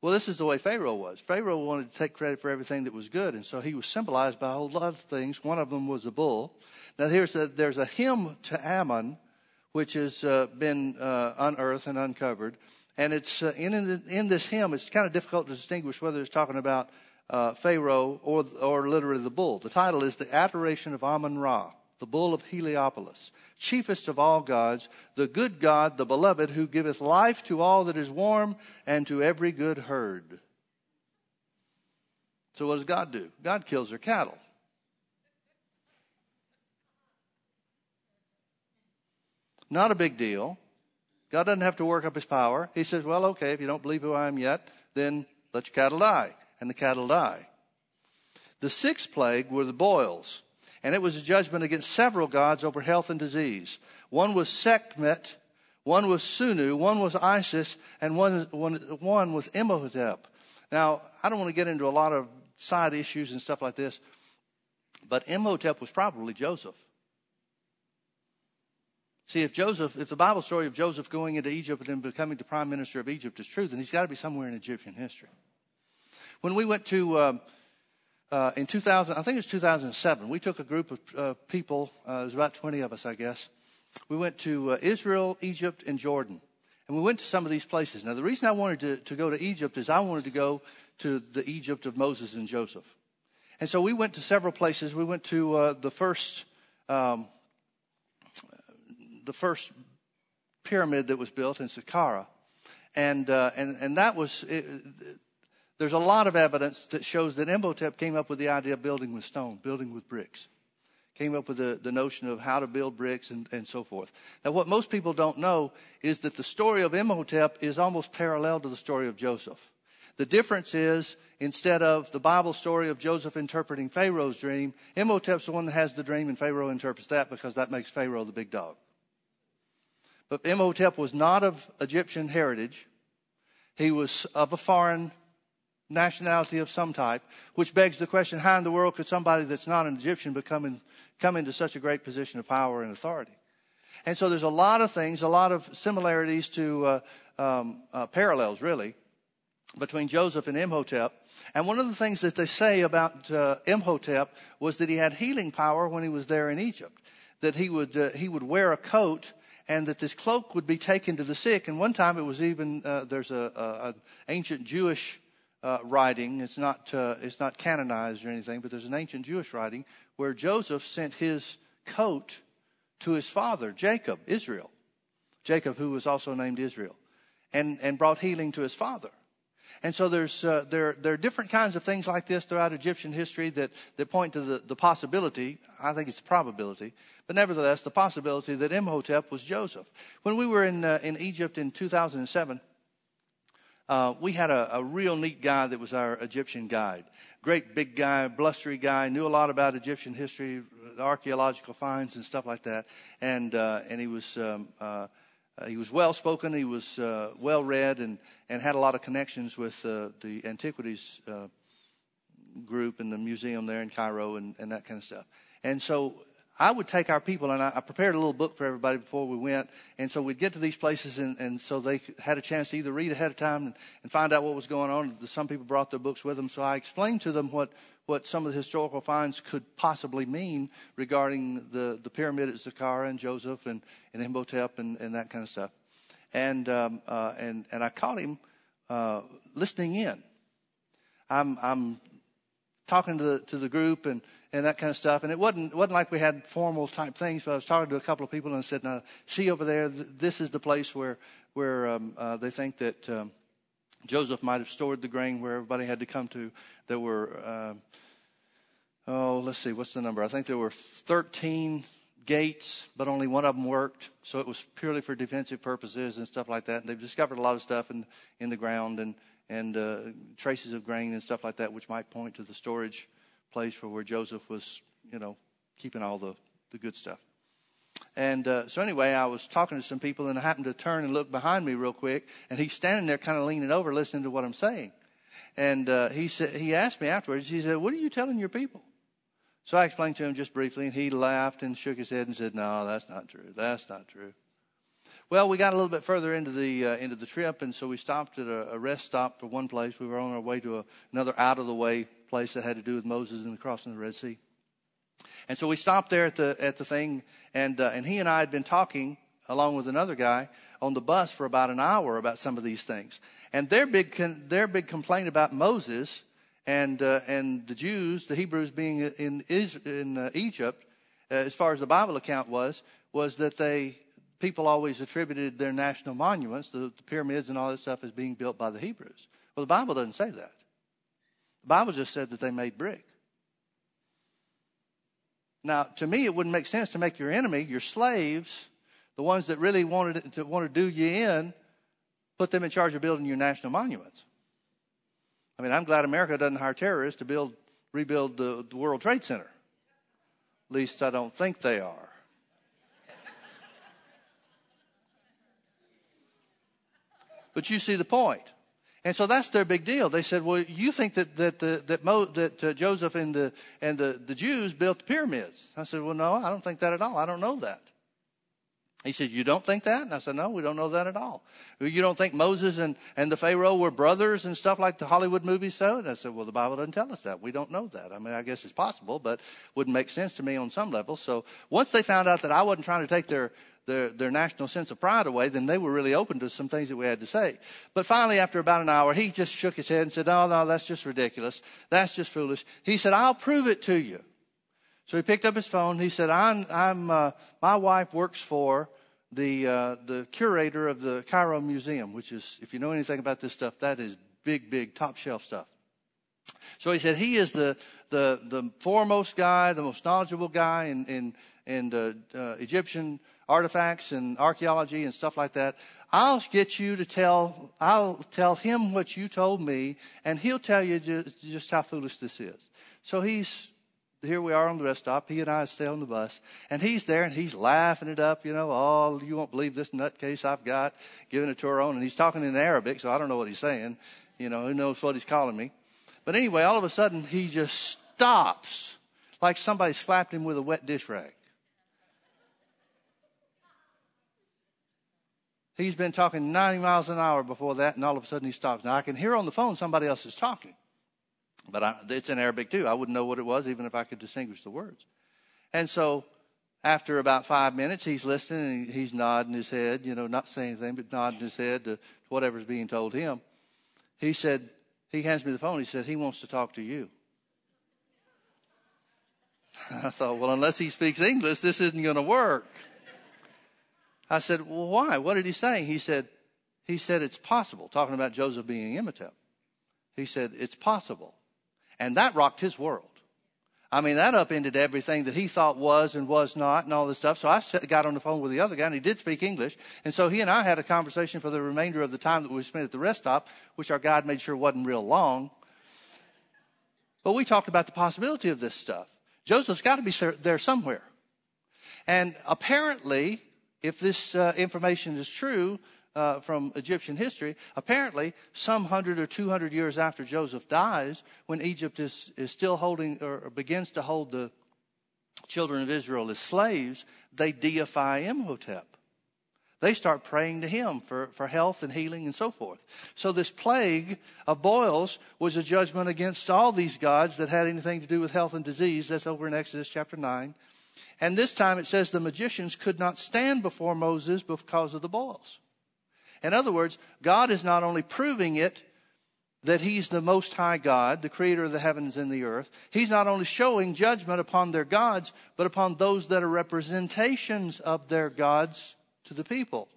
Well, this is the way Pharaoh was. Pharaoh wanted to take credit for everything that was good, and so he was symbolized by a whole lot of things. One of them was a bull. Now, here's a, there's a hymn to Ammon, which has uh, been uh, unearthed and uncovered. And it's uh, in, in, in this hymn, it's kind of difficult to distinguish whether it's talking about uh, Pharaoh or, or literally the bull. The title is The Adoration of Amun Ra, the bull of Heliopolis, chiefest of all gods, the good God, the beloved, who giveth life to all that is warm and to every good herd. So what does God do? God kills their cattle. Not a big deal. God doesn't have to work up his power. He says, well, okay, if you don't believe who I am yet, then let your cattle die and the cattle die. The sixth plague were the boils, and it was a judgment against several gods over health and disease. One was Sekhmet, one was Sunu, one was Isis, and one, one, one was Imhotep. Now, I don't want to get into a lot of side issues and stuff like this, but Imhotep was probably Joseph. See, if Joseph, if the Bible story of Joseph going into Egypt and then becoming the prime minister of Egypt is true, then he's got to be somewhere in Egyptian history. When we went to, um, uh, in 2000, I think it was 2007, we took a group of uh, people, uh, it was about 20 of us, I guess. We went to uh, Israel, Egypt, and Jordan. And we went to some of these places. Now, the reason I wanted to, to go to Egypt is I wanted to go to the Egypt of Moses and Joseph. And so we went to several places. We went to uh, the first, um, the first pyramid that was built in Saqqara. And, uh, and, and that was, it, there's a lot of evidence that shows that Imhotep came up with the idea of building with stone, building with bricks. Came up with the, the notion of how to build bricks and, and so forth. Now, what most people don't know is that the story of Imhotep is almost parallel to the story of Joseph. The difference is, instead of the Bible story of Joseph interpreting Pharaoh's dream, Imhotep's the one that has the dream and Pharaoh interprets that because that makes Pharaoh the big dog. But Imhotep was not of Egyptian heritage. He was of a foreign nationality of some type, which begs the question how in the world could somebody that's not an Egyptian become in, come into such a great position of power and authority? And so there's a lot of things, a lot of similarities to uh, um, uh, parallels, really, between Joseph and Imhotep. And one of the things that they say about uh, Imhotep was that he had healing power when he was there in Egypt, that he would, uh, he would wear a coat and that this cloak would be taken to the sick. And one time it was even, uh, there's a, a, an ancient Jewish uh, writing. It's not, uh, it's not canonized or anything, but there's an ancient Jewish writing where Joseph sent his coat to his father, Jacob, Israel. Jacob, who was also named Israel, and, and brought healing to his father. And so there's, uh, there, there are different kinds of things like this throughout Egyptian history that, that point to the, the possibility, I think it's a probability, but nevertheless, the possibility that Imhotep was Joseph. When we were in, uh, in Egypt in 2007, uh, we had a, a, real neat guy that was our Egyptian guide. Great big guy, blustery guy, knew a lot about Egyptian history, the archaeological finds and stuff like that. And uh, and he was um, uh, he was well spoken. He was uh, well read and and had a lot of connections with uh, the antiquities group in the museum there in Cairo and, and that kind of stuff. And so I would take our people, and I, I, prepared a little book for everybody before we went. And so we'd get to these places, and, and so they had a chance to either read ahead of time and, and find out what was going on. Some people brought their books with them, so I explained to them what, what some of the historical finds could possibly mean regarding the, the pyramid at Saqqara and Joseph and, and Imhotep and, and that kind of stuff. And, um, uh, and, and I caught him uh, listening in. I'm, I'm talking to the, to the group and, and that kind of stuff. And it wasn't, wasn't like we had formal type things, but I was talking to a couple of people and said, now, see over there, th- this is the place where, where um, uh, they think that um, Joseph might have stored the grain where everybody had to come to. There were, uh, oh, let's see, what's the number? I think there were 13 gates, but only one of them worked. So it was purely for defensive purposes and stuff like that. And they've discovered a lot of stuff in, in the ground and, and uh, traces of grain and stuff like that, which might point to the storage place for where Joseph was, you know, keeping all the, the good stuff. And uh, so anyway, I was talking to some people, and I happened to turn and look behind me real quick, and he's standing there, kind of leaning over, listening to what I'm saying. And uh, he said, he asked me afterwards. He said, "What are you telling your people?" So I explained to him just briefly, and he laughed and shook his head and said, "No, that's not true. That's not true." Well, we got a little bit further into the uh, into the trip, and so we stopped at a, a, rest stop for one place. We were on our way to a, another out of the way place that had to do with Moses and the crossing of the Red Sea. And so we stopped there at the at the thing, and uh, and he and I had been talking along with another guy on the bus for about an hour about some of these things. And their big con- their big complaint about Moses and uh, and the Jews, the Hebrews being in in uh, Egypt, uh, as far as the Bible account was, was that they people always attributed their national monuments, the, the pyramids and all that stuff, as being built by the Hebrews. Well, the Bible doesn't say that. The Bible just said that they made brick. Now, to me, it wouldn't make sense to make your enemy, your slaves, the ones that really wanted to want to do you in, put them in charge of building your national monuments. I mean, I'm glad America doesn't hire terrorists to build, rebuild the, the World Trade Center. At least I don't think they are. but you see the point. And so that's their big deal. They said, "Well, you think that that the, that, Mo, that uh, Joseph and the and the, the Jews built the pyramids?" I said, "Well, no, I don't think that at all. I don't know that." He said, You don't think that? And I said, No, we don't know that at all. You don't think Moses and, and the Pharaoh were brothers and stuff like the Hollywood movies so? And I said, Well, the Bible doesn't tell us that. We don't know that. I mean, I guess it's possible, but wouldn't make sense to me on some level. So once they found out that I wasn't trying to take their, their, their national sense of pride away, then they were really open to some things that we had to say. But finally, after about an hour, he just shook his head and said, Oh, no, that's just ridiculous. That's just foolish. He said, I'll prove it to you. So he picked up his phone. He said, I'm, I'm, uh, my wife works for the, uh, the curator of the Cairo Museum, which is, if you know anything about this stuff, that is big, big, top shelf stuff. So he said he is the, the, the foremost guy, the most knowledgeable guy in, in, in uh, uh, Egyptian artifacts and archaeology and stuff like that. I'll get you to tell, I'll tell him what you told me, and he'll tell you just, just how foolish this is. So he's here we are on the rest stop. He and I stay on the bus, and he's there and he's laughing it up. You know, oh, you won't believe this nutcase I've got, giving a tour on, and he's talking in Arabic, so I don't know what he's saying. You know, who knows what he's calling me? But anyway, all of a sudden he just stops, like somebody slapped him with a wet dish rag. He's been talking 90 miles an hour before that, and all of a sudden he stops. Now I can hear on the phone somebody else is talking. But I, it's in Arabic too. I wouldn't know what it was even if I could distinguish the words. And so after about five minutes, he's listening and he's nodding his head, you know, not saying anything, but nodding his head to whatever's being told him. He said, he hands me the phone. He said, he wants to talk to you. I thought, well, unless he speaks English, this isn't going to work. I said, well, why? What did he say? He said, he said, it's possible, talking about Joseph being Imhotep. He said, it's possible and that rocked his world. I mean, that upended everything that he thought was and was not and all this stuff. So I got on the phone with the other guy and he did speak English. And so he and I had a conversation for the remainder of the time that we spent at the rest stop, which our guide made sure wasn't real long. But we talked about the possibility of this stuff. Joseph's got to be there somewhere. And apparently, if this uh, information is true, uh, from Egyptian history. Apparently, some hundred or two hundred years after Joseph dies, when Egypt is, is still holding or begins to hold the children of Israel as slaves, they deify Imhotep. They start praying to him for, for health and healing and so forth. So this plague of boils was a judgment against all these gods that had anything to do with health and disease. That's over in Exodus chapter 9. And this time it says the magicians could not stand before Moses because of the boils. In other words, God is not only proving it that he's the most high God, the creator of the heavens and the earth. He's not only showing judgment upon their gods, but upon those that are representations of their gods to the people.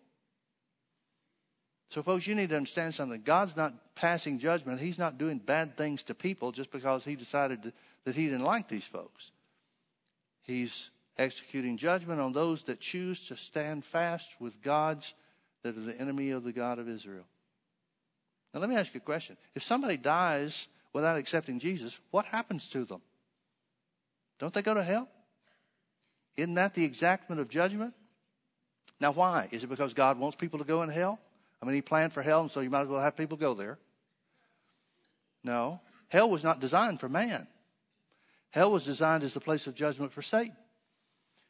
So, folks, you need to understand something. God's not passing judgment. He's not doing bad things to people just because He decided to, that He didn't like these folks. He's executing judgment on those that choose to stand fast with gods that are the enemy of the God of Israel. Now, let me ask you a question. If somebody dies without accepting Jesus, what happens to them? Don't they go to hell? Isn't that the exactment of judgment? Now, why? Is it because God wants people to go in hell? I mean, He planned for hell, and so you might as well have people go there. No. Hell was not designed for man, hell was designed as the place of judgment for Satan.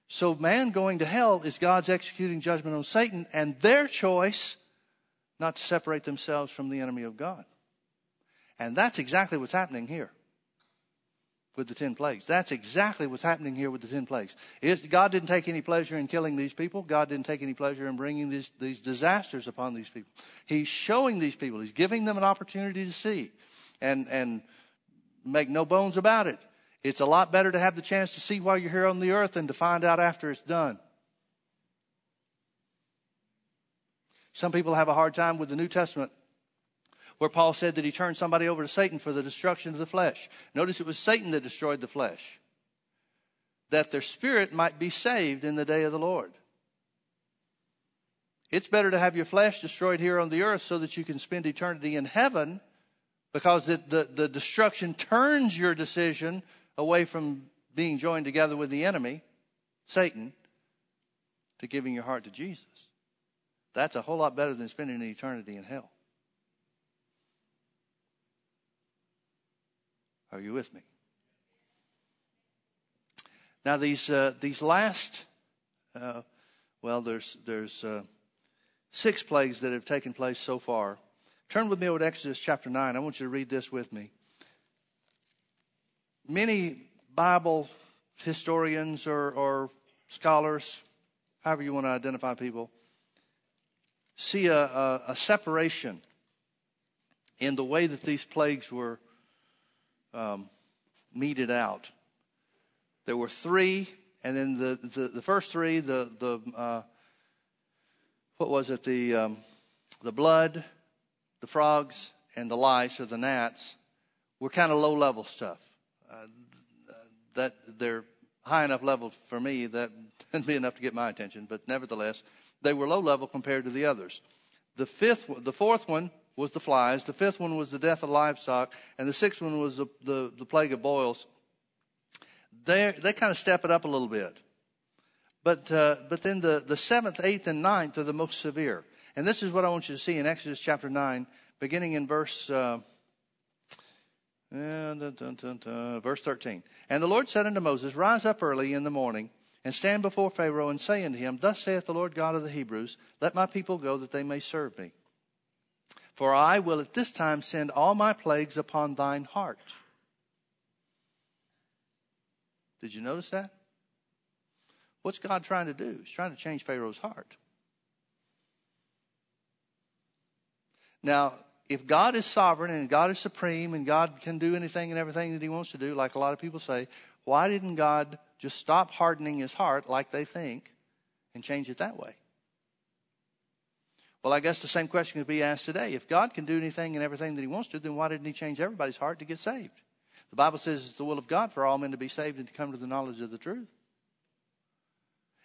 So, man going to hell is God's executing judgment on Satan and their choice not to separate themselves from the enemy of God. And that's exactly what's happening here with the ten plagues. That's exactly what's happening here with the ten plagues. Is God didn't take any pleasure in killing these people. God didn't take any pleasure in bringing these, these disasters upon these people. He's showing these people. He's giving them an opportunity to see, and and make no bones about it. It's a lot better to have the chance to see while you're here on the earth than to find out after it's done. Some people have a hard time with the New Testament where Paul said that he turned somebody over to Satan for the destruction of the flesh. Notice it was Satan that destroyed the flesh, that their spirit might be saved in the day of the Lord. It's better to have your flesh destroyed here on the earth so that you can spend eternity in heaven because the, the, the destruction turns your decision away from being joined together with the enemy, Satan, to giving your heart to Jesus. That's a whole lot better than spending an eternity in hell. Are you with me? Now these uh, these last, uh, well, there's there's uh, six plagues that have taken place so far. Turn with me over to Exodus chapter nine. I want you to read this with me. Many Bible historians or, or scholars, however you want to identify people, see a, a, a separation in the way that these plagues were um, meted out. There were three, and then the, the, the first three, the, the uh, what was it, the, um, the blood, the frogs, and the lice or the gnats were kind of low level stuff. That they're high enough level for me that would be enough to get my attention, but nevertheless, they were low level compared to the others. The fifth, the fourth one was the flies. The fifth one was the death of livestock. And the sixth one was the, the, the plague of boils. They, they kind of step it up a little bit. But, uh, but then the, the seventh, eighth, and ninth are the most severe. And this is what I want you to see in Exodus chapter 9, beginning in verse, uh, Eh, dun, dun, dun, verse 13. And the Lord said unto Moses, Rise up early in the morning and stand before Pharaoh and say unto him, Thus saith the Lord God of the Hebrews, Let my people go that they may serve me. For I will at this time send all my plagues upon thine heart. Did you notice that? What's God trying to do? He's trying to change Pharaoh's heart. Now, if God is sovereign and God is supreme and God can do anything and everything that he wants to do, like a lot of people say, why didn't God just stop hardening his heart like they think and change it that way? Well, I guess the same question could be asked today. If God can do anything and everything that He wants to, then why didn't He change everybody's heart to get saved? The Bible says it's the will of God for all men to be saved and to come to the knowledge of the truth.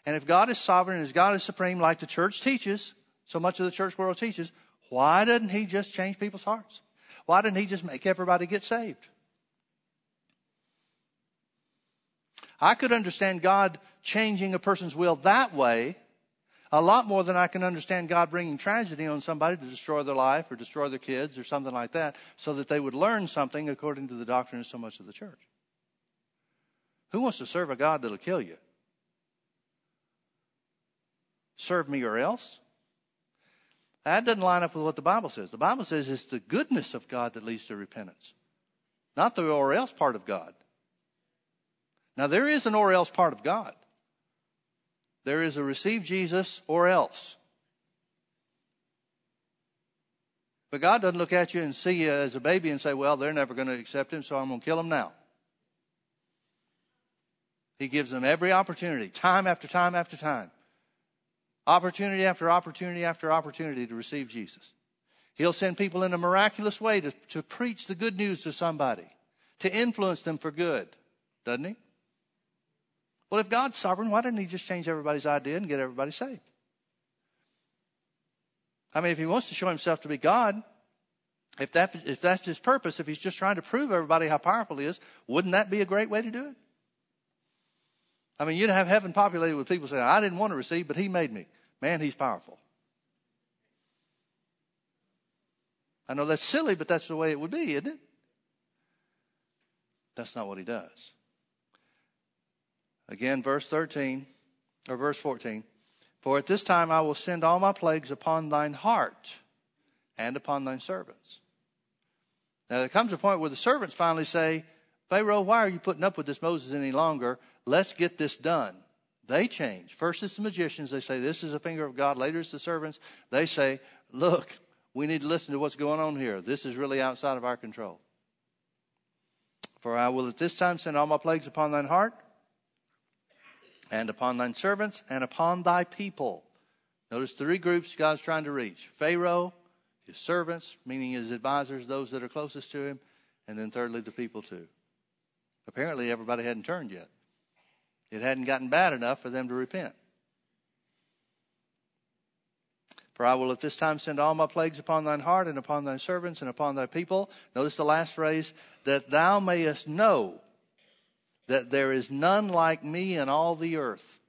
And if God is sovereign and if God is supreme, like the church teaches, so much of the church world teaches, why didn't He just change people's hearts? Why didn't He just make everybody get saved? I could understand God changing a person's will that way a lot more than I can understand God bringing tragedy on somebody to destroy their life or destroy their kids or something like that so that they would learn something according to the doctrine of so much of the church. Who wants to serve a God that'll kill you? Serve me or else? That doesn't line up with what the Bible says. The Bible says it's the goodness of God that leads to repentance, not the or else part of God. Now, there is an or else part of God. There is a receive Jesus or else. But God doesn't look at you and see you as a baby and say, well, they're never going to accept him, so I'm going to kill him now. He gives them every opportunity, time after time after time. Opportunity after opportunity after opportunity to receive Jesus. He'll send people in a miraculous way to, to preach the good news to somebody, to influence them for good, doesn't he? Well, if God's sovereign, why didn't He just change everybody's idea and get everybody saved? I mean, if He wants to show Himself to be God, if, that, if that's His purpose, if He's just trying to prove everybody how powerful He is, wouldn't that be a great way to do it? I mean, you'd have heaven populated with people saying, I didn't want to receive, but He made me. Man, He's powerful. I know that's silly, but that's the way it would be, isn't it? That's not what He does. Again, verse 13, or verse 14. For at this time I will send all my plagues upon thine heart and upon thine servants. Now there comes a point where the servants finally say, Pharaoh, why are you putting up with this Moses any longer? Let's get this done. They change. First it's the magicians. They say, this is a finger of God. Later it's the servants. They say, look, we need to listen to what's going on here. This is really outside of our control. For I will at this time send all my plagues upon thine heart and upon thine servants and upon thy people. Notice three groups God's trying to reach Pharaoh, his servants, meaning his advisors, those that are closest to him, and then thirdly, the people too. Apparently, everybody hadn't turned yet. It hadn't gotten bad enough for them to repent. For I will at this time send all my plagues upon thine heart and upon thy servants and upon thy people. Notice the last phrase, that thou mayest know that there is none like me in all the earth.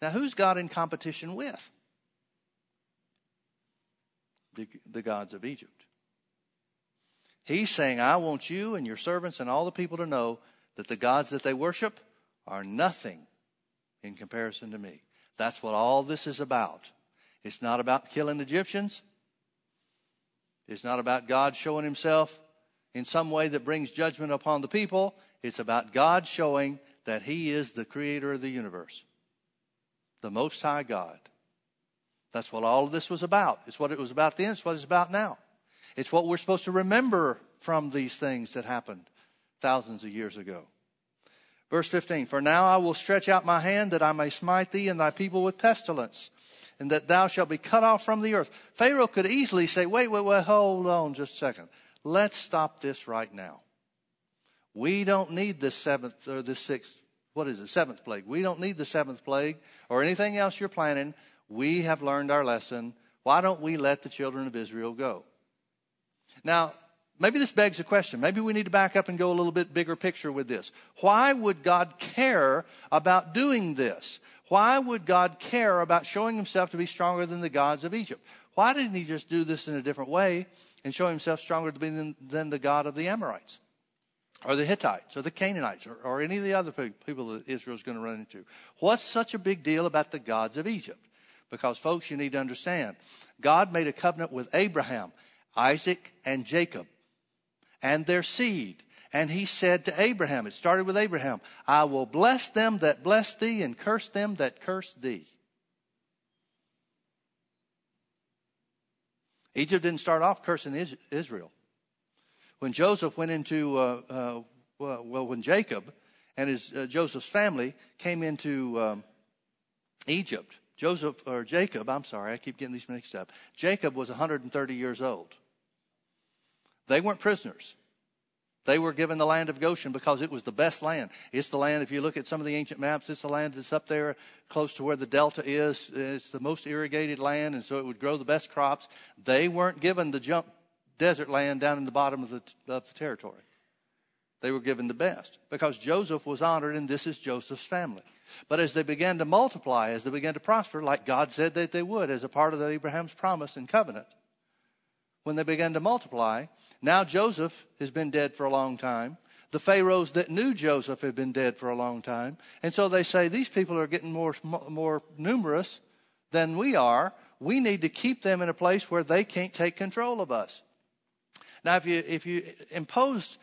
Now, who's God in competition with? The, gods of Egypt. He's saying, I want you and your servants and all the people to know that the gods that they worship are nothing in comparison to me. That's what all this is about. It's not about killing Egyptians. It's not about God showing himself in some way that brings judgment upon the people. It's about God showing that He is the creator of the universe, the Most High God. That's what all of this was about. It's what it was about then, it's what it's about now. It's what we're supposed to remember from these things that happened thousands of years ago. Verse 15 For now I will stretch out my hand that I may smite thee and thy people with pestilence, and that thou shalt be cut off from the earth. Pharaoh could easily say, Wait, wait, wait, hold on just a second. Let's stop this right now. We don't need this seventh or this sixth, what is it, seventh plague. We don't need the seventh plague or anything else you're planning. We have learned our lesson. Why don't we let the children of Israel go? Now, maybe this begs a question. Maybe we need to back up and go a little bit bigger picture with this. Why would God care about doing this? Why would God care about showing himself to be stronger than the gods of Egypt? Why didn't he just do this in a different way and show himself stronger than, than the God of the Amorites? or the Hittites or the Canaanites or, or any of the other people that Israel's going to run into. What's such a big deal about the gods of Egypt? Because, folks, you need to understand God made a covenant with Abraham, Isaac, and Jacob and their seed. And he said to Abraham, it started with Abraham, I will bless them that bless thee and curse them that curse thee. Egypt didn't start off cursing Israel when Joseph went into, uh, uh, well, when Jacob and his uh, Joseph's family came into um, Egypt, Joseph or Jacob, I'm sorry, I keep getting these mixed up. Jacob was 130 years old. They weren't prisoners. They were given the land of Goshen because it was the best land. It's the land, if you look at some of the ancient maps, it's the land that's up there close to where the delta is. It's the most irrigated land, and so it would grow the best crops. They weren't given the junk desert land down in the bottom of the, of the territory. They were given the best because Joseph was honored, and this is Joseph's family. But as they began to multiply, as they began to prosper, like God said that they would as a part of Abraham's promise and covenant, when they began to multiply, now Joseph has been dead for a long time. The pharaohs that knew Joseph have been dead for a long time. And so they say, these people are getting more, more numerous than we are. We need to keep them in a place where they can't take control of us. Now, if you, if you impose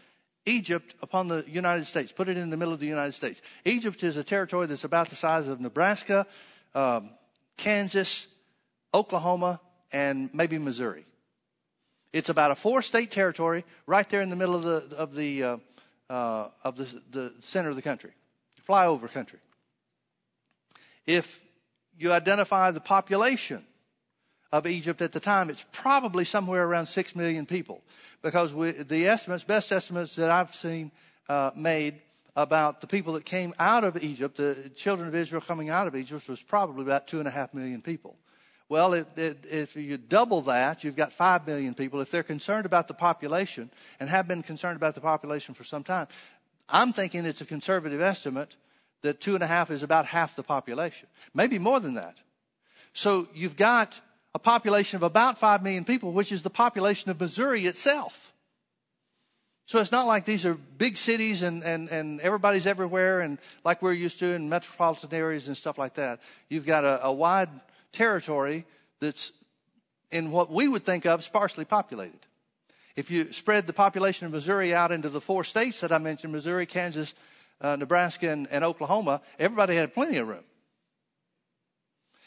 Egypt upon the United States, put it in the middle of the United States. Egypt is a territory that's about the size of Nebraska, um, Kansas, Oklahoma, and maybe Missouri. It's about a four state territory right there in the middle of the, of the, uh, uh, of the, the center of the country, flyover country. If you identify the population of Egypt at the time, it's probably somewhere around six million people, because we, the estimates, best estimates that I've seen uh, made about the people that came out of Egypt, the children of Israel coming out of Egypt, was probably about two and a half million people. Well, it, it, if you double that, you've got 5 million people. If they're concerned about the population and have been concerned about the population for some time, I'm thinking it's a conservative estimate that two and a half is about half the population, maybe more than that. So you've got a population of about 5 million people, which is the population of Missouri itself. So it's not like these are big cities and, and, and everybody's everywhere and like we're used to in metropolitan areas and stuff like that. You've got a, a wide territory that's in what we would think of sparsely populated. If you spread the population of Missouri out into the four states that I mentioned Missouri, Kansas, uh, Nebraska, and, and Oklahoma everybody had plenty of room.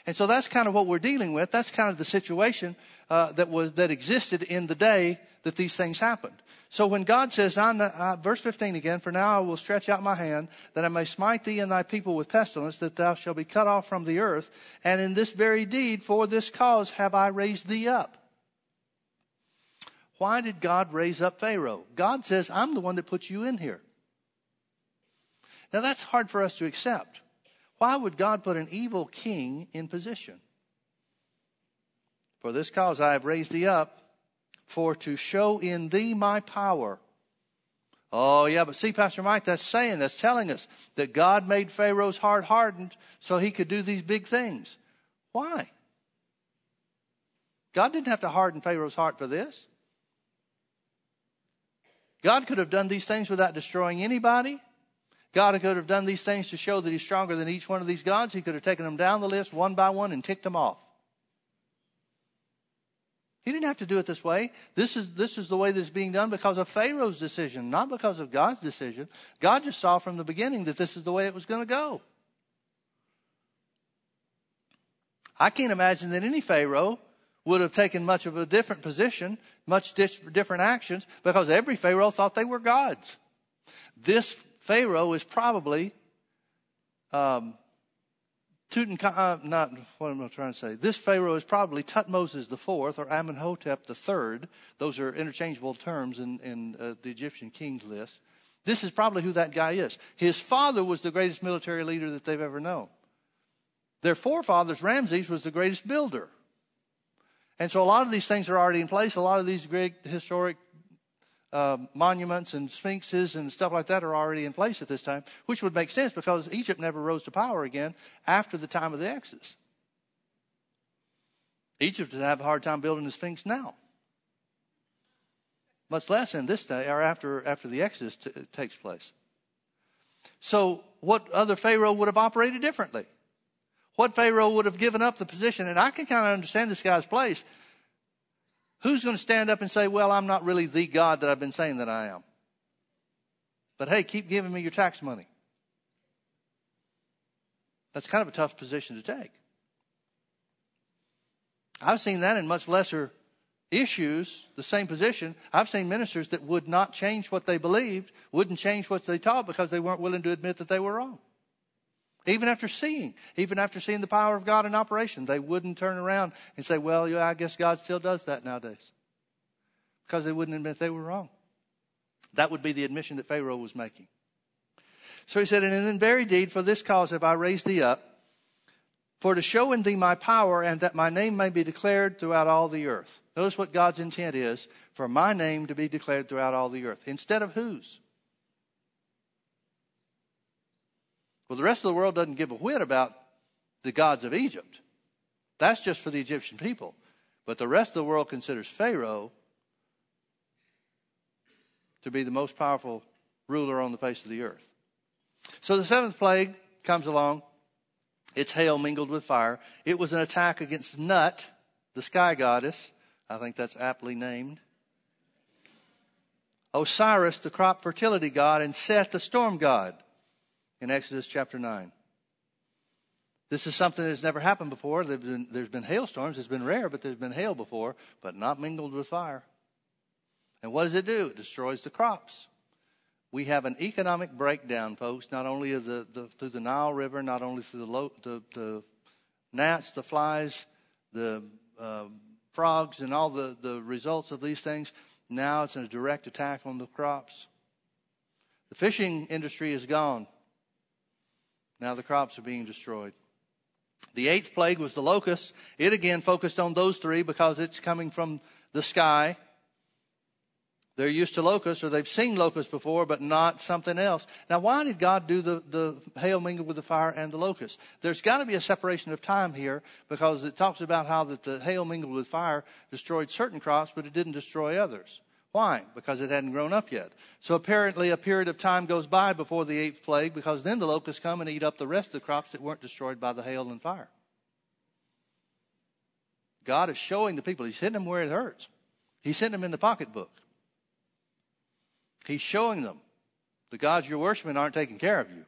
And so that's kind of what we're dealing with. That's kind of the situation uh, that was that existed in the day that these things happened. So when God says, uh, verse 15 again, for now I will stretch out my hand that I may smite thee and thy people with pestilence, that thou shalt be cut off from the earth. And in this very deed, for this cause have I raised thee up. Why did God raise up Pharaoh? God says, I'm the one that put you in here. Now that's hard for us to accept. Why would God put an evil king in position? For this cause I have raised thee up for to show in thee my power. Oh, yeah, but see, Pastor Mike, that's saying, that's telling us that God made Pharaoh's heart hardened so he could do these big things. Why? God didn't have to harden Pharaoh's heart for this. God could have done these things without destroying anybody. God could have done these things to show that he's stronger than each one of these gods. He could have taken them down the list one by one and ticked them off. He didn't have to do it this way. This is, this is the way that's being done because of Pharaoh's decision, not because of God's decision. God just saw from the beginning that this is the way it was going to go. I can't imagine that any Pharaoh would have taken much of a different position, much different actions, because every Pharaoh thought they were gods. This Pharaoh is probably um, Tutankhamun, uh, not, what am I trying to say? This Pharaoh is probably Tutmosis IV or Amenhotep III. Those are interchangeable terms in, in uh, the Egyptian kings list. This is probably who that guy is. His father was the greatest military leader that they've ever known. Their forefathers, Ramses, was the greatest builder. And so a lot of these things are already in place. A lot of these great historic uh, monuments and sphinxes and stuff like that are already in place at this time, which would make sense because Egypt never rose to power again after the time of the Exodus. Egypt would have a hard time building the Sphinx now, much less in this day or after after the Exodus t- takes place. So, what other Pharaoh would have operated differently? What Pharaoh would have given up the position? And I can kind of understand this guy's place Who's going to stand up and say, Well, I'm not really the God that I've been saying that I am? But hey, keep giving me your tax money. That's kind of a tough position to take. I've seen that in much lesser issues, the same position. I've seen ministers that would not change what they believed, wouldn't change what they taught because they weren't willing to admit that they were wrong. Even after seeing, even after seeing the power of God in operation, they wouldn't turn around and say, well, yeah, I guess God still does that nowadays. Because they wouldn't admit they were wrong. That would be the admission that Pharaoh was making. So he said, And in very deed, for this cause have I raised thee up, for to show in thee my power, and that my name may be declared throughout all the earth. Notice what God's intent is for my name to be declared throughout all the earth. Instead of whose? Well, the rest of the world doesn't give a whit about the gods of Egypt. That's just for the Egyptian people. But the rest of the world considers Pharaoh to be the most powerful ruler on the face of the earth. So the seventh plague comes along. It's hail mingled with fire. It was an attack against Nut, the sky goddess. I think that's aptly named. Osiris, the crop fertility god, and Seth, the storm god, in Exodus chapter 9. This is something that's never happened before. There's been, there's been hailstorms. It's been rare, but there's been hail before, but not mingled with fire. And what does it do? It destroys the crops. We have an economic breakdown, folks, not only the, the, through the Nile River, not only through the, the, the gnats, the flies, the uh, frogs, and all the, the results of these things. Now it's a direct attack on the crops. The fishing industry is gone. Now the crops are being destroyed. The eighth plague was the locust. It again focused on those three because it's coming from the sky. They're used to locusts or they've seen locusts before, but not something else. Now, why did God do the, the hail mingled with the fire and the locust? There's got to be a separation of time here because it talks about how that the hail mingled with fire destroyed certain crops, but it didn't destroy others. Why? Because it hadn't grown up yet. So apparently a period of time goes by before the eighth plague because then the locusts come and eat up the rest of the crops that weren't destroyed by the hail and fire. God is showing the people, He's hitting them where it hurts. He's hitting them in the pocketbook. He's showing them the gods you're worshiping aren't taking care of you.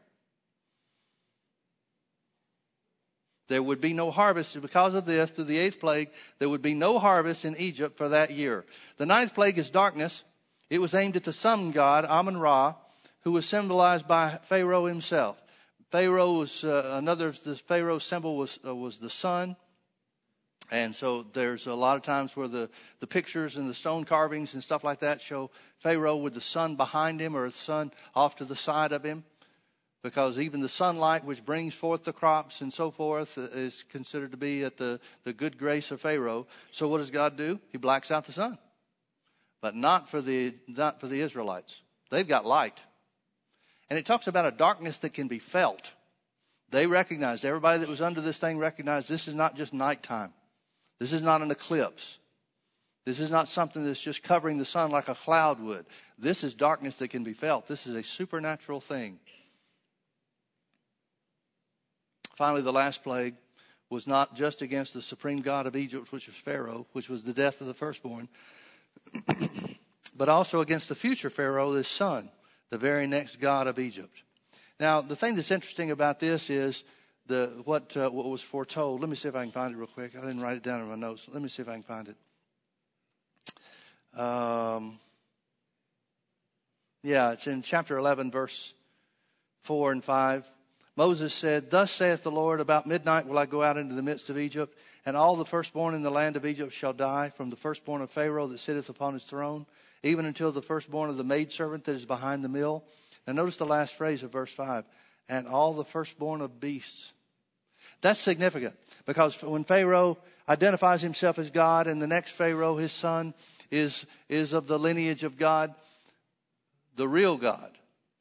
There would be no harvest because of this through the eighth plague. There would be no harvest in Egypt for that year. The ninth plague is darkness. It was aimed at the sun god, Amun Ra, who was symbolized by Pharaoh himself. Pharaoh was uh, another, the Pharaoh symbol was, uh, was the sun. And so there's a lot of times where the, the pictures and the stone carvings and stuff like that show Pharaoh with the sun behind him or the sun off to the side of him because even the sunlight which brings forth the crops and so forth is considered to be at the, the good grace of Pharaoh. So what does God do? He blacks out the sun. But not for the not for the Israelites. They've got light. And it talks about a darkness that can be felt. They recognized, everybody that was under this thing recognized this is not just nighttime. This is not an eclipse. This is not something that's just covering the sun like a cloud would. This is darkness that can be felt. This is a supernatural thing. Finally, the last plague was not just against the supreme God of Egypt, which was Pharaoh, which was the death of the firstborn, but also against the future Pharaoh, his son, the very next God of Egypt. Now, the thing that's interesting about this is the what uh, what was foretold. Let me see if I can find it real quick. I didn't write it down in my notes. Let me see if I can find it. Um, yeah, it's in chapter 11, verse 4 and 5. Moses said, Thus saith the Lord, about midnight will I go out into the midst of Egypt, and all the firstborn in the land of Egypt shall die, from the firstborn of Pharaoh that sitteth upon his throne, even until the firstborn of the maidservant that is behind the mill. Now notice the last phrase of verse 5 and all the firstborn of beasts. That's significant because when Pharaoh identifies himself as God and the next Pharaoh, his son, is, is of the lineage of God, the real God,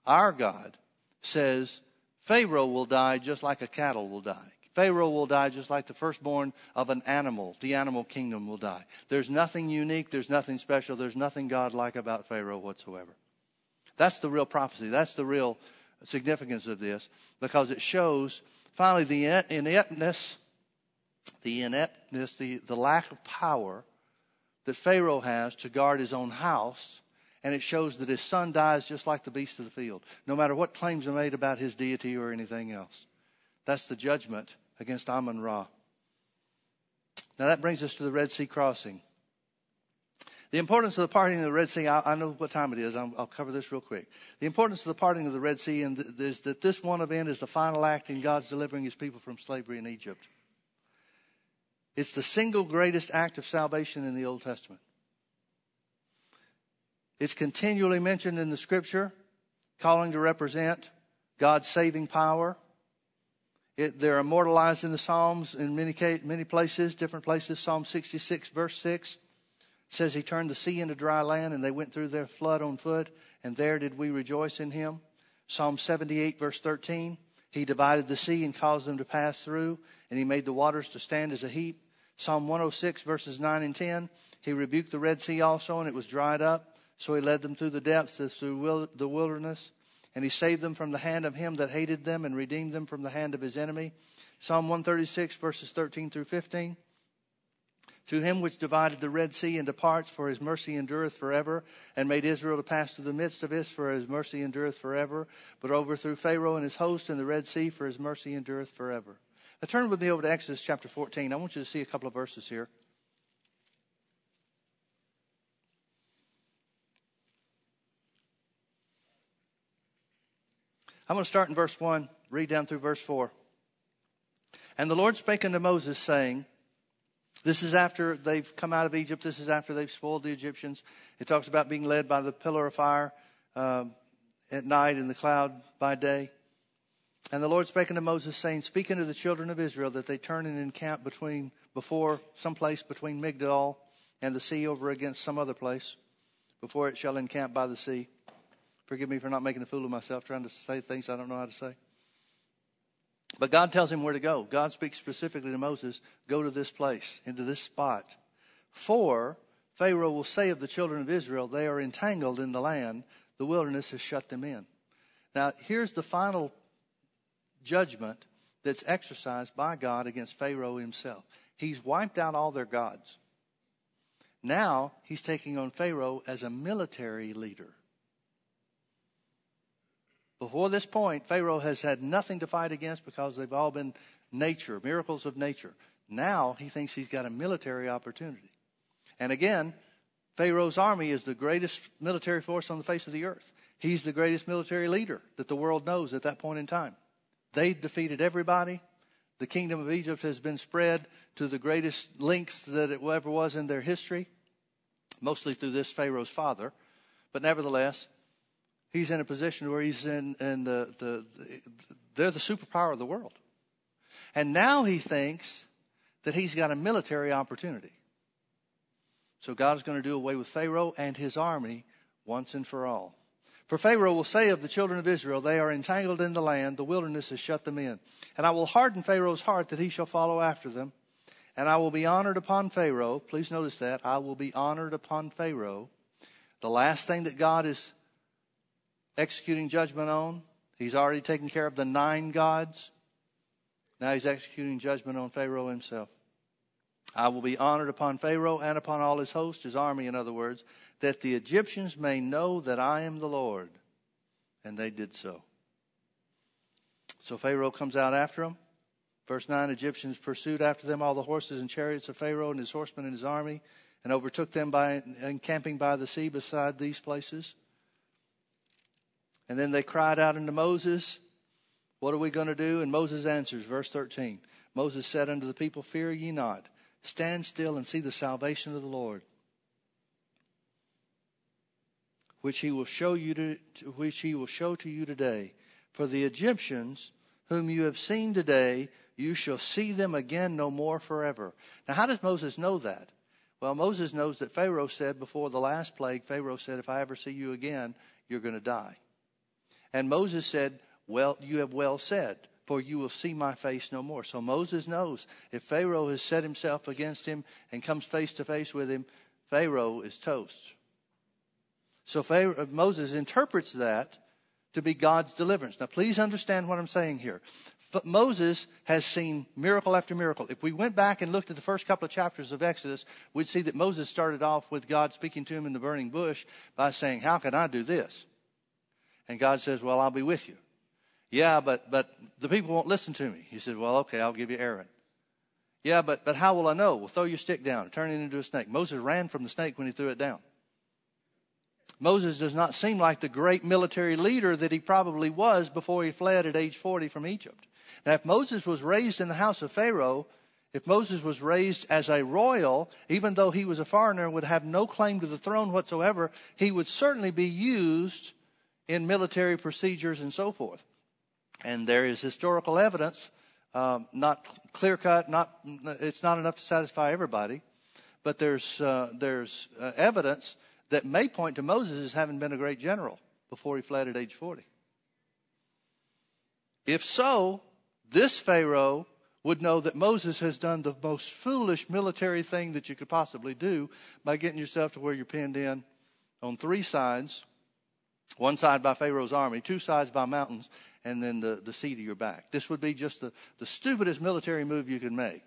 our God, says, Pharaoh will die just like a cattle will die. Pharaoh will die just like the firstborn of an animal. The animal kingdom will die. There's nothing unique. There's nothing special. There's nothing God-like about Pharaoh whatsoever. That's the real prophecy. That's the real significance of this because it shows finally the ineptness, the ineptness, the, the lack of power that Pharaoh has to guard his own house and it shows that his son dies just like the beast of the field, no matter what claims are made about his deity or anything else. That's the judgment against Amun Ra. Now that brings us to the Red Sea crossing. The importance of the parting of the Red Sea, I, I know what time it is. I'll, cover this real quick. The importance of the parting of the Red Sea th- is that this one event is the final act in God's delivering his people from slavery in Egypt. It's the single greatest act of salvation in the Old Testament. It's continually mentioned in the scripture, calling to represent God's saving power. It, they're immortalized in the Psalms in many, many places, different places. Psalm 66, verse 6 says, He turned the sea into dry land, and they went through their flood on foot, and there did we rejoice in Him. Psalm 78, verse 13 He divided the sea and caused them to pass through, and he made the waters to stand as a heap. Psalm 106, verses 9 and 10. He rebuked the Red Sea also, and it was dried up. So he led them through the depths, as through the wilderness. And he saved them from the hand of him that hated them, and redeemed them from the hand of his enemy. Psalm 136, verses 13 through 15. To him which divided the Red Sea into parts, for his mercy endureth forever, and made Israel to pass through the midst of it, for his mercy endureth forever, but overthrew Pharaoh and his host in the Red Sea, for his mercy endureth forever. Now turn with me over to Exodus chapter 14. I want you to see a couple of verses here. I'm going to start in verse 1, read down through verse 4. And the Lord spake unto Moses, saying, this is after they've come out of Egypt. This is after they've spoiled the Egyptians. It talks about being led by the pillar of fire um, at night and the cloud by day. And the Lord spake unto Moses, saying, Speak unto the children of Israel that they turn and encamp between before some place between Migdol and the sea over against some other place, before it shall encamp by the sea. Forgive me for not making a fool of myself, trying to say things I don't know how to say. But God tells him where to go. God speaks specifically to Moses go to this place, into this spot. For Pharaoh will say of the children of Israel, they are entangled in the land, the wilderness has shut them in. Now, here's the final judgment that's exercised by God against Pharaoh himself. He's wiped out all their gods. Now he's taking on Pharaoh as a military leader. Before this point, Pharaoh has had nothing to fight against because they've all been nature, miracles of nature. Now he thinks he's got a military opportunity. And again, Pharaoh's army is the greatest military force on the face of the earth. He's the greatest military leader that the world knows at that point in time. They defeated everybody. The kingdom of Egypt has been spread to the greatest lengths that it ever was in their history, mostly through this Pharaoh's father. But nevertheless, he's in a position where he's in, in the, the, the, they're the superpower of the world. And now he thinks that he's got a military opportunity. So God is going to do away with Pharaoh and his army once and for all. For Pharaoh will say of the children of Israel, They are entangled in the land, the wilderness has shut them in. And I will harden Pharaoh's heart that he shall follow after them. And I will be honored upon Pharaoh. Please notice that. I will be honored upon Pharaoh. The last thing that God is executing judgment on. He's already taken care of the nine gods. Now he's executing judgment on Pharaoh himself. I will be honored upon Pharaoh and upon all his host, his army, in other words, that the Egyptians may know that I am the Lord. And they did so. So Pharaoh comes out after them. Verse 9 Egyptians pursued after them all the horses and chariots of Pharaoh and his horsemen and his army, and overtook them by encamping by the sea beside these places. And then they cried out unto Moses, What are we going to do? And Moses answers, verse 13 Moses said unto the people, Fear ye not, stand still and see the salvation of the Lord, which he will show you to, which he will show to you today. For the Egyptians whom you have seen today, you shall see them again no more forever. Now, how does Moses know that? Well, Moses knows that Pharaoh said before the last plague, Pharaoh said, If I ever see you again, you're going to die. And Moses said, Well, you have well said, for you will see my face no more. So Moses knows if Pharaoh has set himself against him and comes face to face with him, Pharaoh is toast. So Pharaoh, uh, Moses interprets that to be God's deliverance. Now, please understand what I'm saying here. Moses has seen miracle after miracle. If we went back and looked at the first couple of chapters of Exodus, we'd see that Moses started off with God speaking to him in the burning bush by saying, How can I do this? And God says, Well, I'll be with you. Yeah, but, but the people won't listen to me. He said, Well, okay, I'll give you Aaron. Yeah, but, but how will I know? Well, throw your stick down, turn it into a snake. Moses ran from the snake when he threw it down. Moses does not seem like the great military leader that he probably was before he fled at age 40 from Egypt. Now, if Moses was raised in the house of Pharaoh, if Moses was raised as a royal, even though he was a foreigner would have no claim to the throne whatsoever, he would certainly be used in military procedures and so forth. And there is historical evidence, um, not clear cut, not it's not enough to satisfy everybody, but there's uh, there's uh, evidence that may point to Moses as having been a great general before he fled at age 40. If so, this Pharaoh would know that Moses has done the most foolish military thing that you could possibly do by getting yourself to where you're pinned in on three sides one side by Pharaoh's army, two sides by mountains, and then the, the sea to your back. This would be just the, the stupidest military move you could make.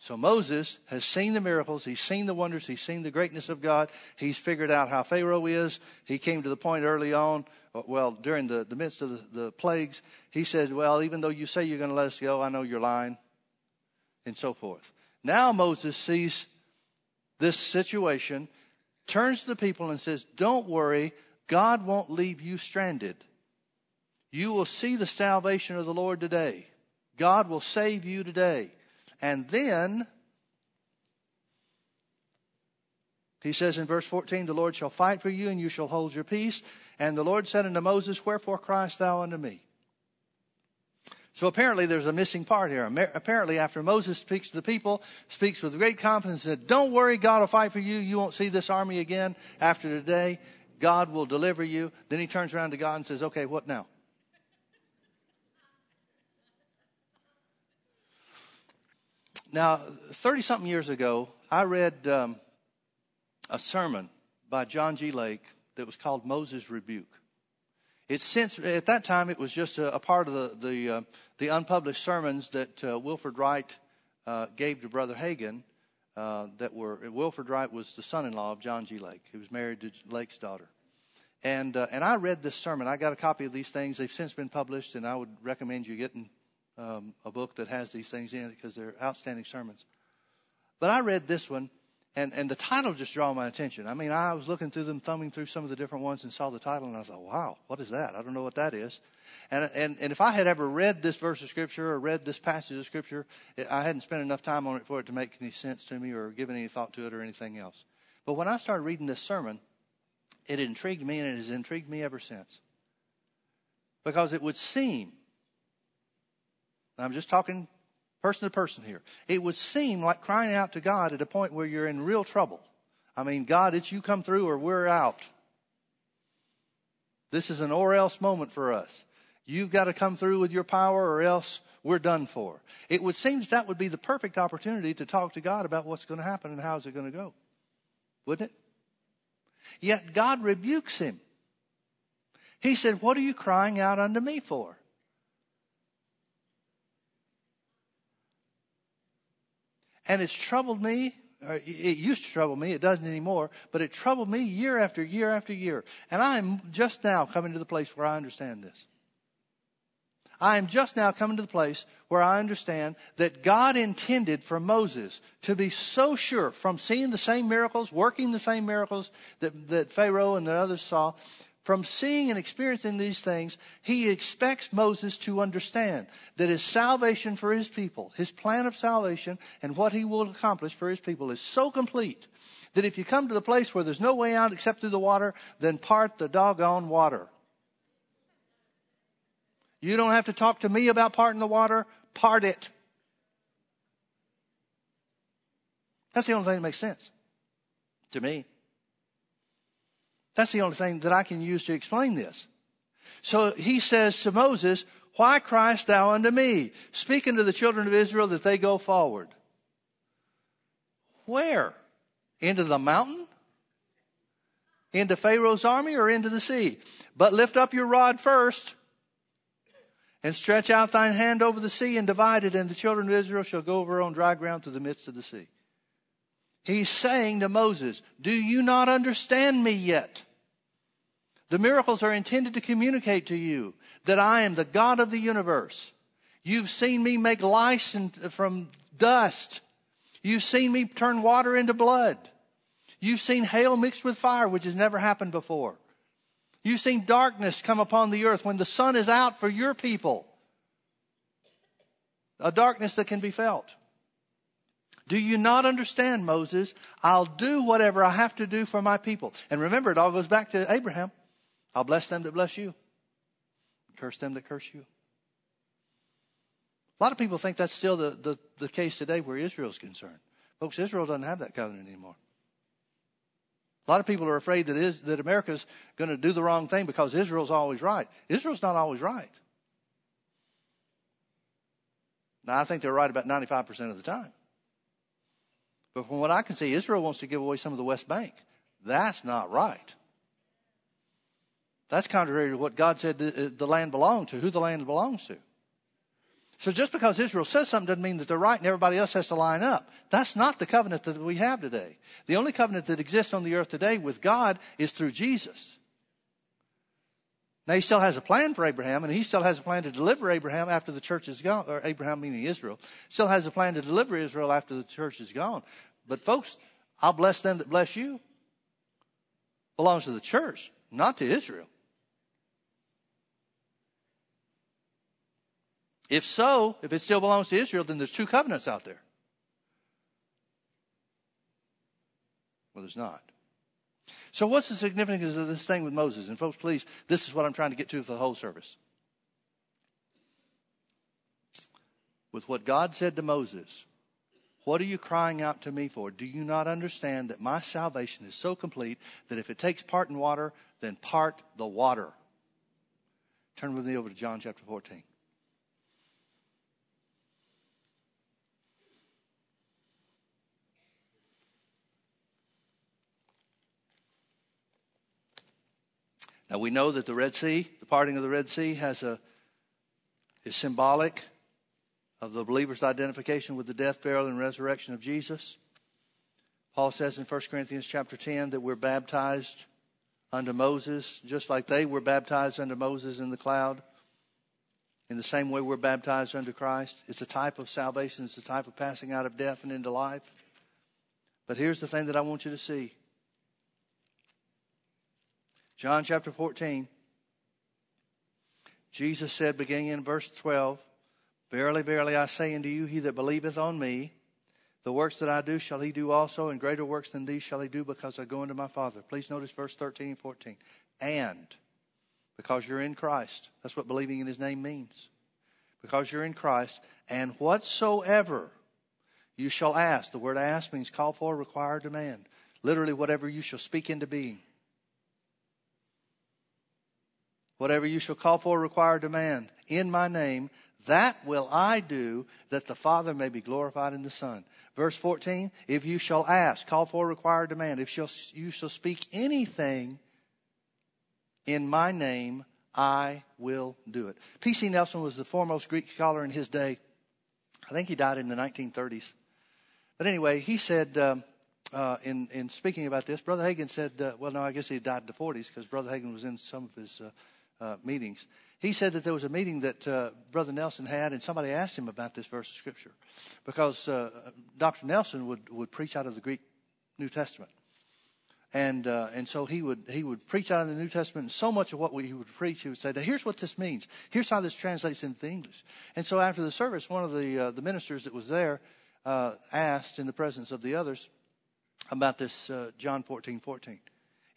So Moses has seen the miracles, he's seen the wonders, he's seen the greatness of God, he's figured out how Pharaoh is. He came to the point early on, uh, well, during the, the midst of the, the plagues, he said, Well, even though you say you're going to let us go, I know you're lying, and so forth. Now Moses sees this situation, turns to the people and says, Don't worry, God won't leave you stranded. You will see the salvation of the Lord today. God will save you today. And then, he says in verse 14, The Lord shall fight for you, and you shall hold your peace. And the Lord said unto Moses, Wherefore criest thou unto me? So apparently there's a missing part here. Apparently, after Moses speaks to the people, speaks with great confidence, said, Don't worry, God will fight for you. You won't see this army again after today. God will deliver you. Then he turns around to God and says, Okay, what now? Now, 30 something years ago, I read um, a sermon by John G. Lake that was called Moses' Rebuke. It's since, at that time, it was just a, a part of the, the, uh, the, unpublished sermons that uh, Wilford Reidt uh, gave to Brother Hagin. Uh, that were Wilford Reidt was the son-in-law of John G. Lake. He was married to Lake's daughter, and uh, and I read this sermon. I got a copy of these things. They've since been published, and I would recommend you getting um, a book that has these things in it because they're outstanding sermons. But I read this one, and, and the title just drew my attention. I mean, I was looking through them, thumbing through some of the different ones, and saw the title, and I thought, wow, what is that? I don't know what that is. And, and, and if I had ever read this verse of Scripture or read this passage of Scripture, I hadn't spent enough time on it for it to make any sense to me or given any thought to it or anything else. But when I started reading this sermon, it intrigued me, and it has intrigued me ever since. Because it would seem I'm just talking person to person here. It would seem like crying out to God at a point where you're in real trouble. I mean, God, it's you come through or we're out. This is an or else moment for us. You've got to come through with your power or else we're done for. It would seem that, that would be the perfect opportunity to talk to God about what's going to happen and how's it going to go. Wouldn't it? Yet God rebukes him. He said, What are you crying out unto me for? And it's troubled me. Uh, it used to trouble me. It doesn't anymore. But it troubled me year after year after year. And I am just now coming to the place where I understand this. I am just now coming to the place where I understand that God intended for Moses to be so sure from seeing the same miracles, working the same miracles that, that Pharaoh and the others saw, from seeing and experiencing these things, he expects Moses to understand that his salvation for his people, his plan of salvation, and what he will accomplish for his people is so complete that if you come to the place where there's no way out except through the water, then part the doggone water. You don't have to talk to me about parting the water, part it. That's the only thing that makes sense to me. That's the only thing that I can use to explain this. So he says to Moses, Why criest thou unto me? Speaking to the children of Israel that they go forward. Where? Into the mountain? Into Pharaoh's army or into the sea? But lift up your rod first and stretch out thine hand over the sea and divide it, and the children of Israel shall go over on dry ground to the midst of the sea. He's saying to Moses, Do you not understand me yet? The miracles are intended to communicate to you that I am the God of the universe. You've seen me make lice from dust. You've seen me turn water into blood. You've seen hail mixed with fire, which has never happened before. You've seen darkness come upon the earth when the sun is out for your people. A darkness that can be felt. Do you not understand, Moses? I'll do whatever I have to do for my people. And remember, it all goes back to Abraham. I'll bless them that bless you, curse them that curse you. A lot of people think that's still the, the, the case today where Israel's concerned. Folks, Israel doesn't have that covenant anymore. A lot of people are afraid that, is, that America's going to do the wrong thing because Israel's always right. Israel's not always right. Now, I think they're right about 95% of the time. But from what I can see, Israel wants to give away some of the West Bank. That's not right. That's contrary to what God said the, uh, the land belonged to, who the land belongs to. So just because Israel says something doesn't mean that they're right and everybody else has to line up. That's not the covenant that we have today. The only covenant that exists on the earth today with God is through Jesus. Now he still has a plan for Abraham, and he still has a plan to deliver Abraham after the church is gone, or Abraham meaning Israel, still has a plan to deliver Israel after the church is gone. But folks, I'll bless them that bless you. Belongs to the church, not to Israel. If so, if it still belongs to Israel, then there's two covenants out there. Well, there's not. So, what's the significance of this thing with Moses? And, folks, please, this is what I'm trying to get to for the whole service. With what God said to Moses, what are you crying out to me for? Do you not understand that my salvation is so complete that if it takes part in water, then part the water? Turn with me over to John chapter 14. Now we know that the Red Sea, the parting of the Red Sea, has a is symbolic of the believer's identification with the death, burial, and resurrection of Jesus. Paul says in 1 Corinthians chapter 10 that we're baptized under Moses, just like they were baptized under Moses in the cloud. In the same way we're baptized under Christ. It's a type of salvation, it's a type of passing out of death and into life. But here's the thing that I want you to see John chapter 14. Jesus said, beginning in verse 12, Verily, verily, I say unto you, he that believeth on me, the works that I do shall he do also, and greater works than these shall he do, because I go unto my Father. Please notice verse 13 and 14. And, because you're in Christ, that's what believing in his name means. Because you're in Christ, and whatsoever you shall ask, the word ask means call for, require, demand. Literally, whatever you shall speak into being. Whatever you shall call for, require, demand in my name, that will I do that the Father may be glorified in the Son. Verse 14, if you shall ask, call for, require, demand, if you shall speak anything in my name, I will do it. P.C. Nelson was the foremost Greek scholar in his day. I think he died in the 1930s. But anyway, he said, um, uh, in, in speaking about this, Brother Hagin said, uh, well, no, I guess he died in the 40s because Brother Hagin was in some of his uh, uh, meetings. He said that there was a meeting that uh, Brother Nelson had, and somebody asked him about this verse of Scripture. Because uh, Dr. Nelson would, would preach out of the Greek New Testament. And, uh, and so he would, he would preach out of the New Testament, and so much of what we, he would preach, he would say, here's what this means. Here's how this translates into English. And so after the service, one of the, uh, the ministers that was there asked in the presence of the others about this John 14, 14.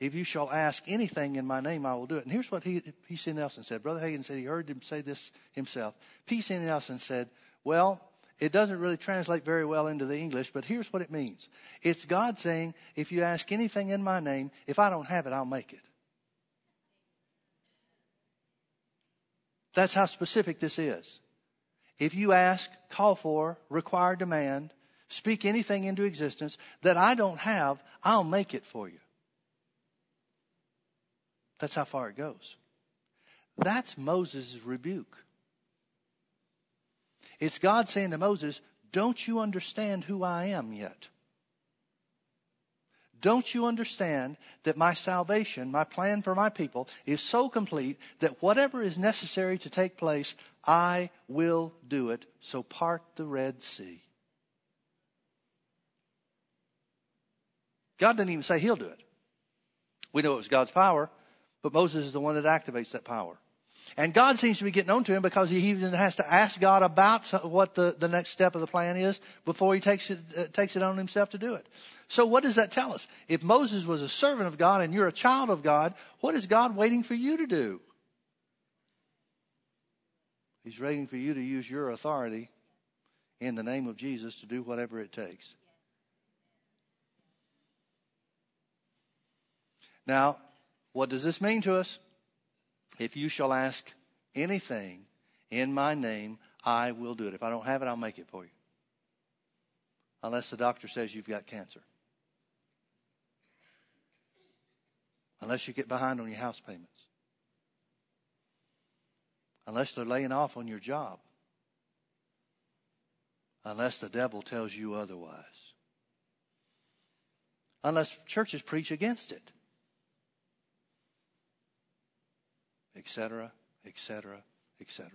If you shall ask anything in my name, I will do it. And here's what he, P.C. Nelson said. Brother Hagin said he heard him say this himself. P.C. Nelson said, Well, it doesn't really translate very well into the English, but here's what it means it's God saying, If you ask anything in my name, if I don't have it, I'll make it. That's how specific this is. If you ask, call for, require, demand, speak anything into existence that I don't have, I'll make it for you. That's how far it goes. That's Moses' rebuke. It's God saying to Moses, Don't you understand who I am yet? Don't you understand that my salvation, my plan for my people, is so complete that whatever is necessary to take place, I will do it. So part the Red Sea. God didn't even say he'll do it. We know it was God's power. But Moses is the one that activates that power. And God seems to be getting on to him because he even has to ask God about what the, the next step of the plan is before he takes it, uh, takes it on himself to do it. So what does that tell us? If Moses was a servant of God and you're a child of God, what is God waiting for you to do? He's waiting for you to use your authority in the name of Jesus to do whatever it takes. Now, what does this mean to us? If you shall ask anything in my name, I will do it. If I don't have it, I'll make it for you. Unless the doctor says you've got cancer. Unless you get behind on your house payments. Unless they're laying off on your job. Unless the devil tells you otherwise. Unless churches preach against it. Etc., etc., etc.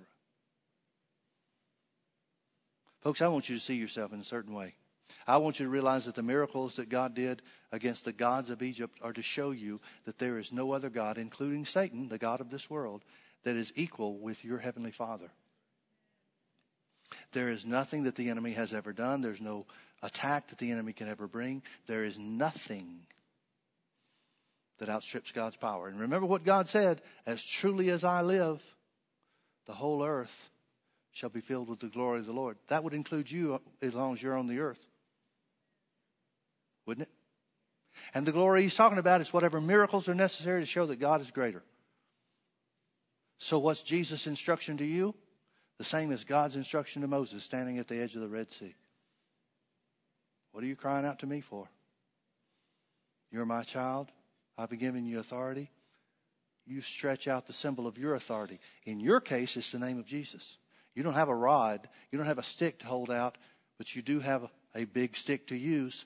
Folks, I want you to see yourself in a certain way. I want you to realize that the miracles that God did against the gods of Egypt are to show you that there is no other God, including Satan, the God of this world, that is equal with your Heavenly Father. There is nothing that the enemy has ever done. There's no attack that the enemy can ever bring. There is nothing that outstrips God's power. And remember what God said as truly as I live, the whole earth shall be filled with the glory of the Lord. That would include you as long as you're on the earth. Wouldn't it? And the glory he's talking about is whatever miracles are necessary to show that God is greater. So, what's Jesus' instruction to you? The same as God's instruction to Moses standing at the edge of the Red Sea. What are you crying out to me for? You're my child. I've been giving you authority. You stretch out the symbol of your authority. In your case, it's the name of Jesus. You don't have a rod, you don't have a stick to hold out, but you do have a big stick to use.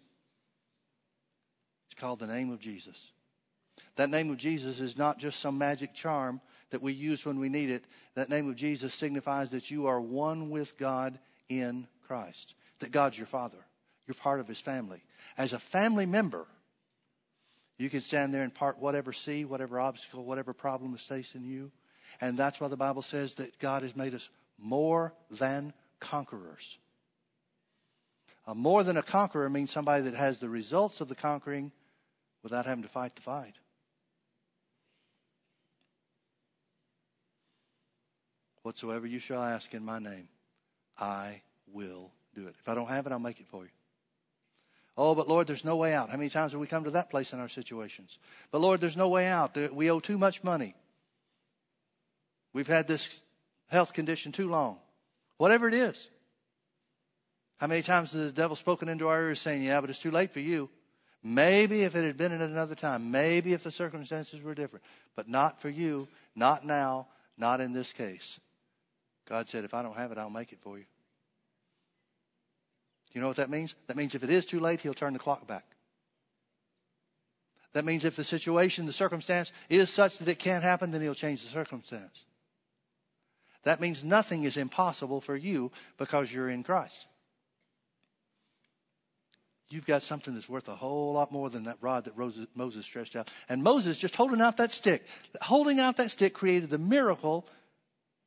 It's called the name of Jesus. That name of Jesus is not just some magic charm that we use when we need it. That name of Jesus signifies that you are one with God in Christ, that God's your Father. You're part of His family. As a family member, you can stand there and part whatever sea, whatever obstacle, whatever problem is facing you. And that's why the Bible says that God has made us more than conquerors. A more than a conqueror means somebody that has the results of the conquering without having to fight the fight. Whatsoever you shall ask in my name, I will do it. If I don't have it, I'll make it for you. Oh, but Lord, there's no way out. How many times have we come to that place in our situations? But Lord, there's no way out. We owe too much money. We've had this health condition too long. Whatever it is. How many times has the devil spoken into our ears saying, Yeah, but it's too late for you? Maybe if it had been at another time, maybe if the circumstances were different, but not for you, not now, not in this case. God said, If I don't have it, I'll make it for you. You know what that means? That means if it is too late, He'll turn the clock back. That means if the situation, the circumstance is such that it can't happen, then He'll change the circumstance. That means nothing is impossible for you because you're in Christ. You've got something that's worth a whole lot more than that rod that Moses stretched out. And Moses just holding out that stick, holding out that stick created the miracle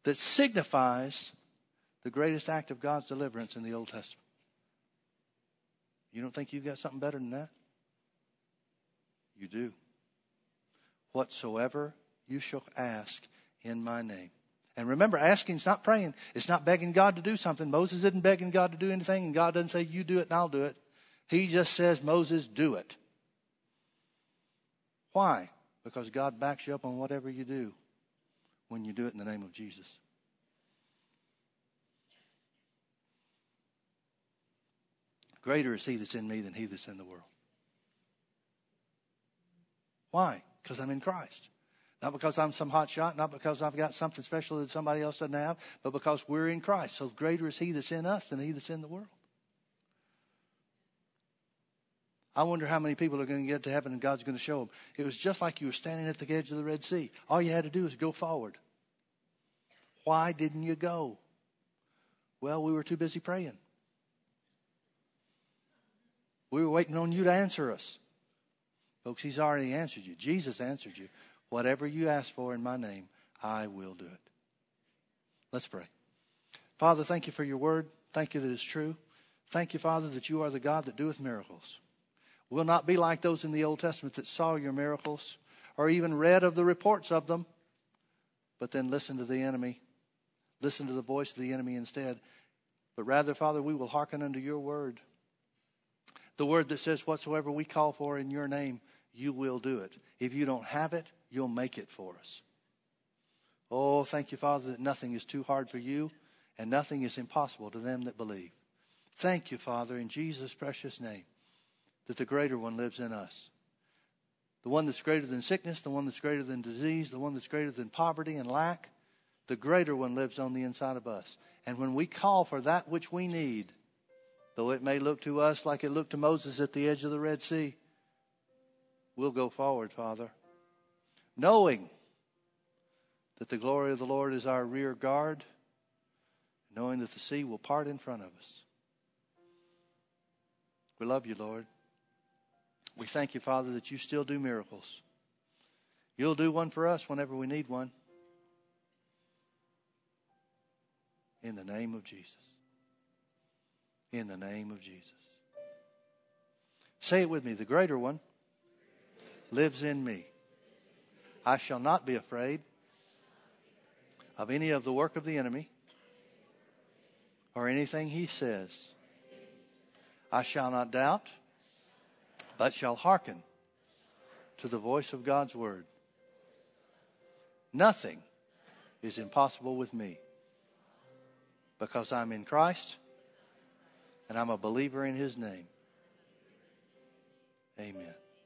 that signifies the greatest act of God's deliverance in the Old Testament. You don't think you've got something better than that? You do. Whatsoever you shall ask in my name. And remember, asking is not praying. It's not begging God to do something. Moses isn't begging God to do anything, and God doesn't say, You do it and I'll do it. He just says, Moses, do it. Why? Because God backs you up on whatever you do when you do it in the name of Jesus. Greater is he that's in me than he that's in the world. Why? Because I'm in Christ. Not because I'm some hot shot, not because I've got something special that somebody else doesn't have, but because we're in Christ. So greater is He that's in us than He that's in the world. I wonder how many people are going to get to heaven and God's going to show them. It was just like you were standing at the edge of the Red Sea. All you had to do was go forward. Why didn't you go? Well, we were too busy praying. We were waiting on you to answer us. Folks, He's already answered you. Jesus answered you. Whatever you ask for in my name, I will do it. Let's pray. Father, thank you for your word. Thank you that it's true. Thank you, Father, that you are the God that doeth miracles. We'll not be like those in the Old Testament that saw your miracles or even read of the reports of them, but then listen to the enemy, listen to the voice of the enemy instead. But rather, Father, we will hearken unto your word. The word that says, Whatsoever we call for in your name, you will do it. If you don't have it, you'll make it for us. Oh, thank you, Father, that nothing is too hard for you and nothing is impossible to them that believe. Thank you, Father, in Jesus' precious name, that the greater one lives in us. The one that's greater than sickness, the one that's greater than disease, the one that's greater than poverty and lack, the greater one lives on the inside of us. And when we call for that which we need, though it may look to us like it looked to Moses at the edge of the Red Sea, we'll go forward, Father, knowing that the glory of the Lord is our rear guard, knowing that the sea will part in front of us. We love you, Lord. We thank you, Father, that you still do miracles. You'll do one for us whenever we need one. In the name of Jesus. In the name of Jesus. Say it with me. The greater one lives in me. I shall not be afraid of any of the work of the enemy or anything he says. I shall not doubt, but shall hearken to the voice of God's word. Nothing is impossible with me because I'm in Christ and I'm a believer in his name. Amen.